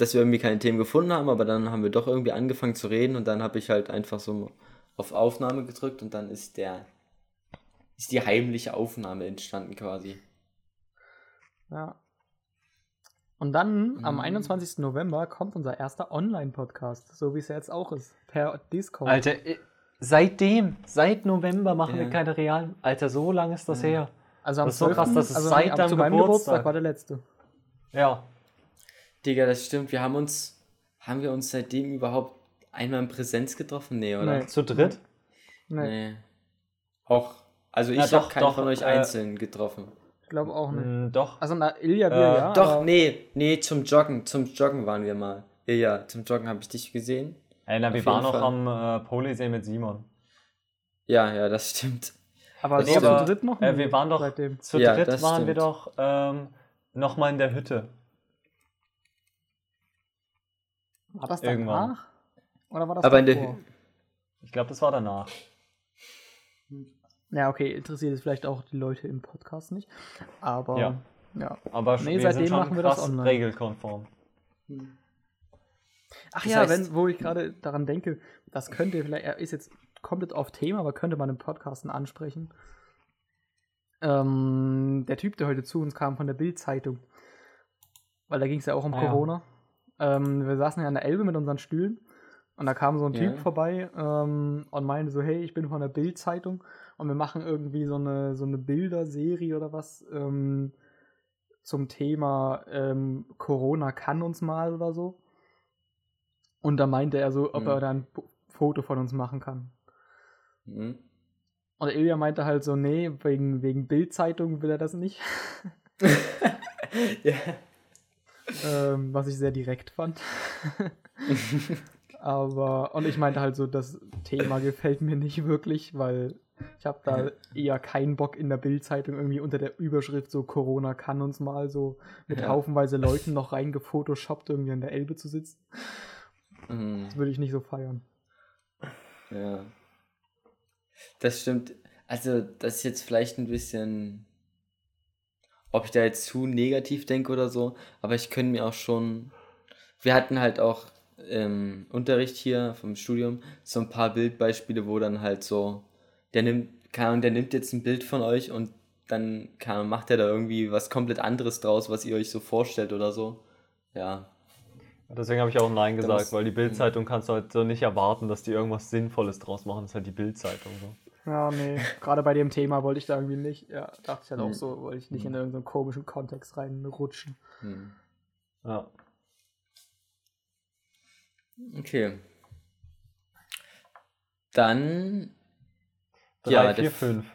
dass wir irgendwie keine Themen gefunden haben, aber dann haben wir doch irgendwie angefangen zu reden und dann habe ich halt einfach so auf Aufnahme gedrückt und dann ist der, ist die heimliche Aufnahme entstanden quasi. Ja. Und dann, am Mhm. 21. November, kommt unser erster Online-Podcast, so wie es ja jetzt auch ist, per Discord. Alter, äh, seitdem, seit November machen Ja. wir keine realen. Alter, so lange ist das Ja. her. also am das ist so krass, dass es also seit am- deinem zu meinem Geburtstag- Geburtstag war der letzte. Ja. Digga, das stimmt, wir haben uns, haben wir uns seitdem überhaupt einmal in Präsenz getroffen? Nee, oder? Nee. Zu dritt? Nee, Nee. Auch, also ich Ja, habe doch, keinen doch, von euch äh, einzeln getroffen. ich glaube auch nicht. Mm, doch. Also na, Ilja, wir, Äh, ja. Doch, aber- nee, nee, zum Joggen, zum Joggen waren wir mal. Ja, ja, zum Joggen habe ich dich gesehen. Ey, na, wir waren noch am äh, Polysee mit Simon. Ja, ja, das stimmt. Aber stimmt. zu dritt noch Äh, wir waren doch seitdem. zu Ja, dritt waren wir stimmt. doch ähm, nochmal in der Hütte. War das Irgendwann. danach? Oder war das Aber in der davor? Ich glaube, das war danach. Ja, okay, interessiert es vielleicht auch die Leute im Podcast nicht. Aber Ja. ja. Aber Nee, wir seitdem sind schon machen wir das online. regelkonform. Ach Das ja, heißt- wenn, wo ich gerade daran denke, das könnte vielleicht, er ist jetzt komplett auf Thema, aber könnte man im Podcasten ansprechen. Ähm, der Typ, der heute zu uns kam von der Bild-Zeitung, weil da ging es ja auch um Ah, ja. Corona. Ähm, wir saßen ja an der Elbe mit unseren Stühlen und da kam so ein Ja. Typ vorbei ähm, und meinte so, hey, ich bin von der Bild-Zeitung und wir machen irgendwie so eine, so eine Bilderserie oder was ähm, zum Thema ähm, Corona kann uns mal oder so. Und da meinte er so, ob Mhm. er da ein Foto von uns machen kann. Mhm. Und Ilja meinte halt so, nee, wegen, wegen Bildzeitung will er das nicht. ja. Ähm, was ich sehr direkt fand. Aber, und ich meinte halt so, das Thema gefällt mir nicht wirklich, weil ich habe da eher keinen Bock in der Bildzeitung irgendwie unter der Überschrift so Corona kann uns mal so mit Ja. haufenweise Leuten noch reingefotoshoppt irgendwie an der Elbe zu sitzen. Mhm. Das würde ich nicht so feiern. Ja. Das stimmt. Also, das ist jetzt vielleicht ein bisschen, ob ich da jetzt zu negativ denke oder so, aber ich könnte mir auch schon, wir hatten halt auch im Unterricht hier vom Studium so ein paar Bildbeispiele, wo dann halt so, der nimmt, keine Ahnung, der nimmt jetzt ein Bild von euch und dann Ahnung, macht er da irgendwie was komplett anderes draus, was ihr euch so vorstellt oder so. Ja. Deswegen habe ich auch Nein gesagt, weil die Bildzeitung kannst du halt so nicht erwarten, dass die irgendwas Sinnvolles draus machen. Das ist halt die Bildzeitung so. Ja, nee, gerade bei dem Thema wollte ich da irgendwie nicht, ja, dachte ich halt auch Mhm. so, wollte ich nicht in irgendeinen komischen Kontext reinrutschen. Hm. Ja. Okay. Dann. 3, Ja, 4, der- 5.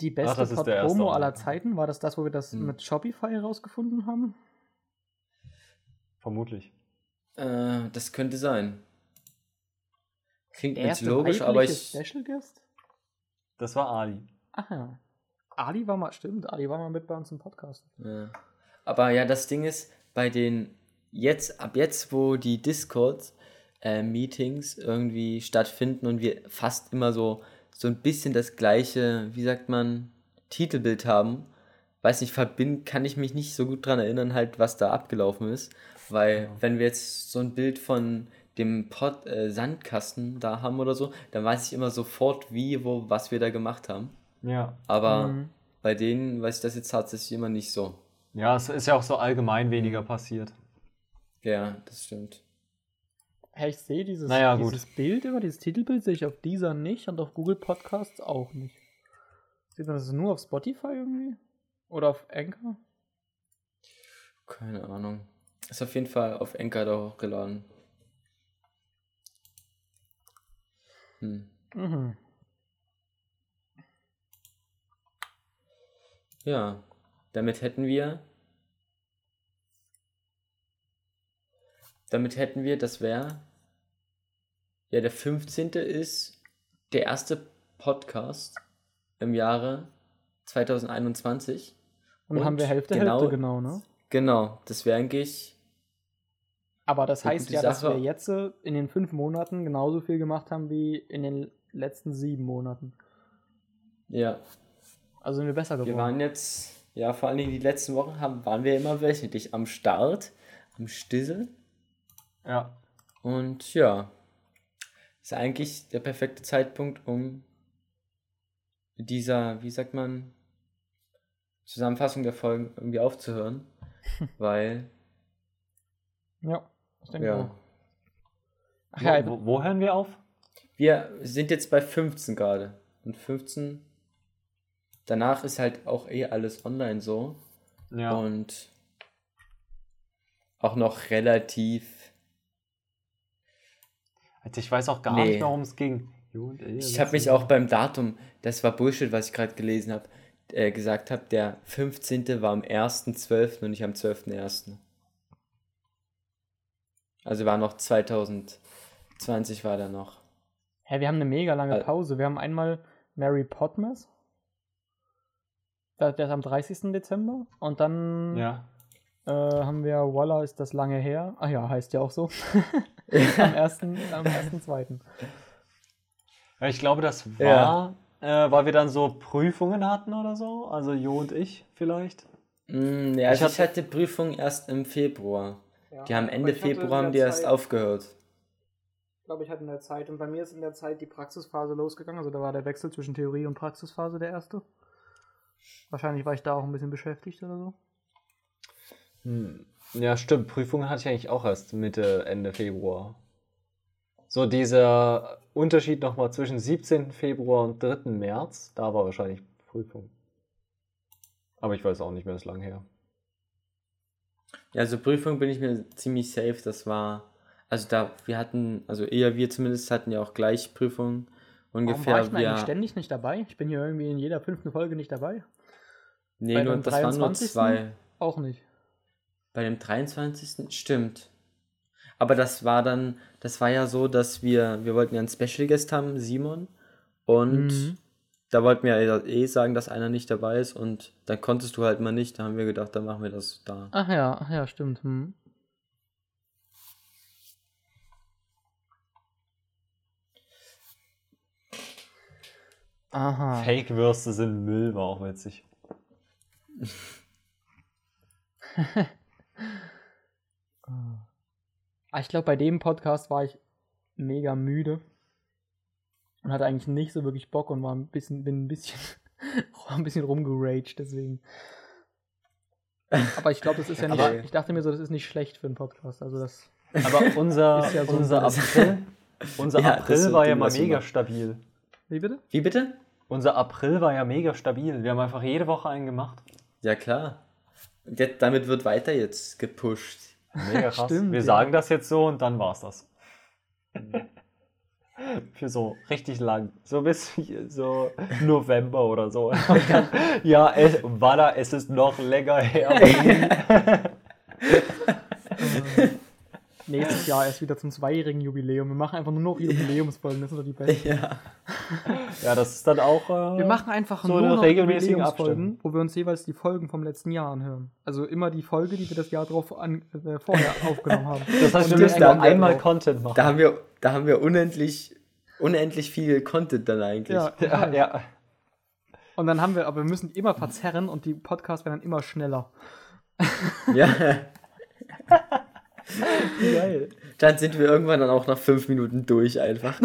Die beste das ist der erste Promo auch. aller Zeiten, war das das, wo wir das Hm. mit Shopify herausgefunden haben? Vermutlich. Äh, das könnte sein. Klingt erste logisch, aber ich. Special Guest? Das war Ali. Ach ja. Ali war mal, stimmt, Ali war mal mit bei uns im Podcast. Ja. Aber ja, das Ding ist, bei den jetzt, ab jetzt, wo die Discord-Meetings irgendwie stattfinden und wir fast immer so so ein bisschen das gleiche, wie sagt man, Titelbild haben. Weiß nicht, verbinden kann ich mich nicht so gut dran erinnern, halt, was da abgelaufen ist. Weil, wenn wir jetzt so ein Bild von dem Pot, äh, Sandkasten da haben oder so, dann weiß ich immer sofort, wie, wo, was wir da gemacht haben. Ja. Aber Mhm. bei denen weiß ich das jetzt tatsächlich immer nicht so. Ja, es ist ja auch so allgemein weniger passiert. Ja, das stimmt. Hey, ich sehe dieses, Naja, dieses Bild immer, dieses Titelbild sehe ich auf dieser nicht und auf Google Podcasts auch nicht. Sieht man das nur auf Spotify irgendwie? Oder auf Anchor? Keine Ahnung. Ist auf jeden Fall auf Enker da hochgeladen. Hm. Mhm. Ja, damit hätten wir. Damit hätten wir, das wäre. Ja, der 15. ist der erste Podcast im Jahre 2021. Und, dann haben wir Hälfte, genau, Hälfte, genau, ne? Genau, das wäre eigentlich. Aber das heißt ja, dass Sache. wir jetzt äh, in den fünf Monaten genauso viel gemacht haben wie in den letzten sieben Monaten. Ja, Also sind wir besser wir geworden. waren jetzt. Ja, vor allen Dingen die letzten Wochen haben, waren wir immer wöchentlich am Start, am Stissel. Ja. Und ja, ist eigentlich der perfekte Zeitpunkt, um mit dieser, wie sagt man, Zusammenfassung der Folgen irgendwie aufzuhören. weil, ja, ich denke ja. Ach ja, Wo, wo, hören wir auf? wir sind jetzt bei 15 gerade. Und 15, danach ist halt auch eh alles online so. Ja. Und auch noch relativ. Also ich weiß auch gar Nee. nicht mehr, worum es ging. Ich habe mich auch beim Datum, das war Bullshit, was ich gerade gelesen habe, äh, gesagt habe, der 15. war am 1.12. und nicht am 12.01. Also war noch 2020 war da noch. Hä, wir haben eine mega lange Pause. Wir haben einmal Mary Potmas. Der, ist am 30. Dezember. Und dann Ja. äh, haben wir Walla ist das lange her. Ach ja, heißt ja auch so. am 1. am 1.2. ja. Ich glaube, das war, Ja. äh, weil wir dann so Prüfungen hatten oder so. Also Jo und ich vielleicht. Mm, ja, also Ich ich, hatte Prüfung erst im Februar. Ja, Die haben Ende Februar haben die erst aufgehört. Ich glaube, ich hatte in der Zeit. Und bei mir ist in der Zeit die Praxisphase losgegangen. Also da war der Wechsel zwischen Theorie und Praxisphase der erste. Wahrscheinlich war ich da auch ein bisschen beschäftigt oder so. Hm. Ja, stimmt. Prüfungen hatte ich eigentlich auch erst Mitte, Ende Februar. So dieser Unterschied nochmal zwischen 17. Februar und 3. März, da war wahrscheinlich Prüfung. Aber ich weiß auch nicht mehr, ist lang her. Ja, also Prüfung bin ich mir ziemlich safe. Das war, also da, wir hatten, also eher wir zumindest hatten ja auch gleich Prüfungen Warum ungefähr. war ich wir, eigentlich ständig nicht dabei? Ich bin hier irgendwie in jeder fünften Folge nicht dabei. nee, bei nur, das waren nur 23.? zwei. Auch nicht. Bei dem 23. stimmt. Aber das war dann, das war ja so, dass wir, wir wollten ja einen Special Guest haben, Simon. Und Mhm. Da wollten wir ja eh sagen, dass einer nicht dabei ist. Und dann konntest du halt mal nicht. Da haben wir gedacht, dann machen wir das da. Ach ja, ach ja, stimmt. Hm. Aha. Fake-Würste sind Müll, war auch witzig. Ah, Ich glaube, bei dem Podcast war ich mega müde und hatte eigentlich nicht so wirklich Bock und war ein bisschen, bin ein bisschen, war ein bisschen rumgeraged, deswegen. Aber ich glaube, das ist ja nicht. Aber- ich dachte mir so, das ist nicht schlecht für einen Podcast. Also das. Aber unser, Ist ja so unser April, unser Ja, April war ja mal mega stabil. Wie bitte? Wie bitte? Unser April war ja mega stabil. Wir haben einfach jede Woche einen gemacht. Ja, klar. Jetzt, damit wird weiter jetzt gepusht. Mega krass. Stimmt, Wir ja. sagen das jetzt so und dann war's das. Für so richtig lang. So bis so November oder so. Dann, ja, es, Walla, es ist noch länger her. Nächstes Jahr erst wieder zum zweijährigen Jubiläum. Wir machen einfach nur noch Jubiläumsfolgen, das sind doch die besten. Ja. ja, das ist dann auch. Äh, Wir machen einfach so nur noch regelmäßige Jubiläumsfolgen, wo wir uns jeweils die Folgen vom letzten Jahr anhören. Also immer die Folge, die wir das Jahr drauf an, äh, vorher aufgenommen haben. Das heißt, wir Und müssen direkt nur haben wir einmal drauf. Content machen. Da haben wir, da haben wir unendlich, unendlich viel Content dann eigentlich. Ja, Ja, ja. Und dann haben wir, aber wir müssen die immer verzerren und die Podcasts werden dann immer schneller. Ja. Geil. Dann sind wir irgendwann dann auch nach fünf Minuten durch einfach.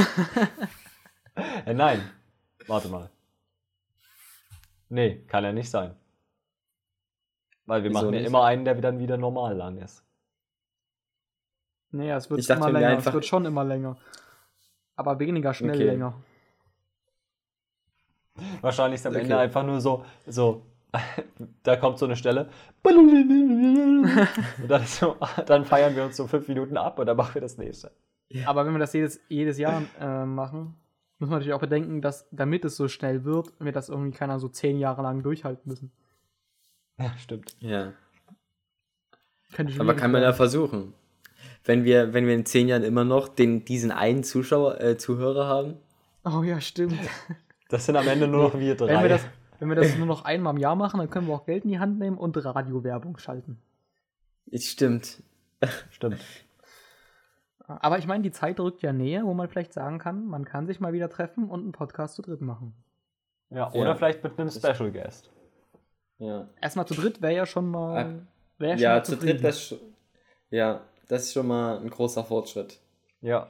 Äh, nein. Warte mal. Nee, kann ja nicht sein. Weil wir Wieso machen ja nicht? immer einen, der dann wieder normal lang ist. Nee, es wird Ich immer länger. einfach- Es wird schon immer länger. Aber weniger schnell Okay. länger. Wahrscheinlich ist am Okay. Ende einfach nur so, so, da kommt so eine Stelle. Und dann, so, dann feiern wir uns so fünf Minuten ab und dann machen wir das nächste. Aber wenn wir das jedes, jedes Jahr äh, machen, muss man natürlich auch bedenken, dass damit es so schnell wird, wir das irgendwie keiner so zehn Jahre lang durchhalten müssen. Ja, stimmt. Ja. Aber kann man ja versuchen. Wenn wir, wenn wir in zehn Jahren immer noch den, diesen einen Zuschauer, äh, Zuhörer haben. Oh ja, stimmt. Das sind am Ende nur noch wir drei. Wenn wir, das, wenn wir das nur noch einmal im Jahr machen, dann können wir auch Geld in die Hand nehmen und Radiowerbung schalten. Stimmt. Stimmt. Aber ich meine, die Zeit rückt ja näher, wo man vielleicht sagen kann, man kann sich mal wieder treffen und einen Podcast zu dritt machen. Ja, oder Ja. vielleicht mit einem Special Guest. Ja. Erstmal zu dritt wäre ja schon mal. Wär schon Ja, mal zu dritt, das, ja, das ist schon mal ein großer Fortschritt. Ja.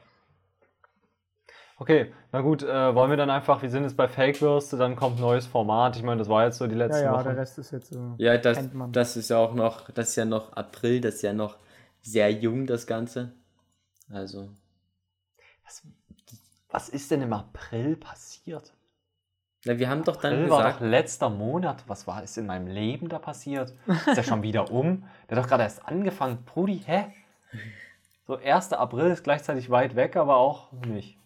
Okay, na gut, äh, wollen wir dann einfach, wir sind jetzt bei Fake-Würste, dann kommt neues Format. Ich meine, das war jetzt so die Ja, letzten ja, Wochen. der Rest ist jetzt so. Ja, das, Kennt man. das ist ja auch noch, das ist ja noch April, das ist ja noch sehr jung, das Ganze. Also, Was, was ist denn im April passiert? na, wir haben doch dann April war gesagt, doch letzter Monat. Was war ist in meinem Leben da passiert? Ist ja schon wieder um. Der hat doch gerade erst angefangen. Brudi, hä? So 1. April ist gleichzeitig weit weg, aber auch nicht.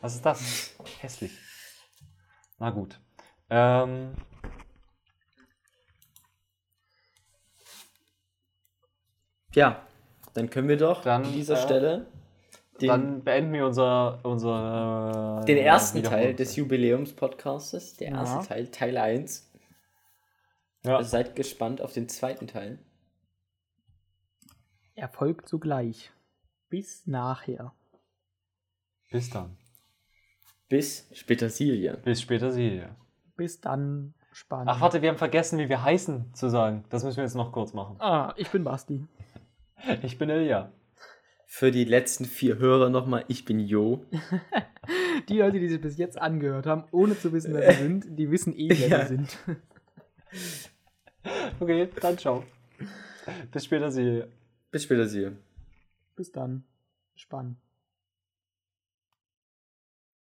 Was ist das? Hässlich. Na gut. Ähm, ja, dann können wir doch Dann, an dieser äh, Stelle den, dann beenden wir unser, unser den ersten Teil des Jubiläums-Podcastes, der Ja. erste Teil, Teil 1. Ja. Also seid gespannt auf den zweiten Teil. Erfolg zugleich. Bis nachher. Bis dann. Bis Petersilie. Bis später, Silja. Bis dann. Spannend. Ach, warte, wir haben vergessen, wie wir heißen zu sagen. Das müssen wir jetzt noch kurz machen. Ah, ich bin Basti. Ich bin Elia. Für die letzten vier Hörer nochmal, ich bin Jo. Die Leute, die sich bis jetzt angehört haben, ohne zu wissen, wer wir sind, die wissen eh, wer Ja. wir sind. Okay, dann ciao. Bis später, Silja. Bis Petersilie. Bis dann. Spannend.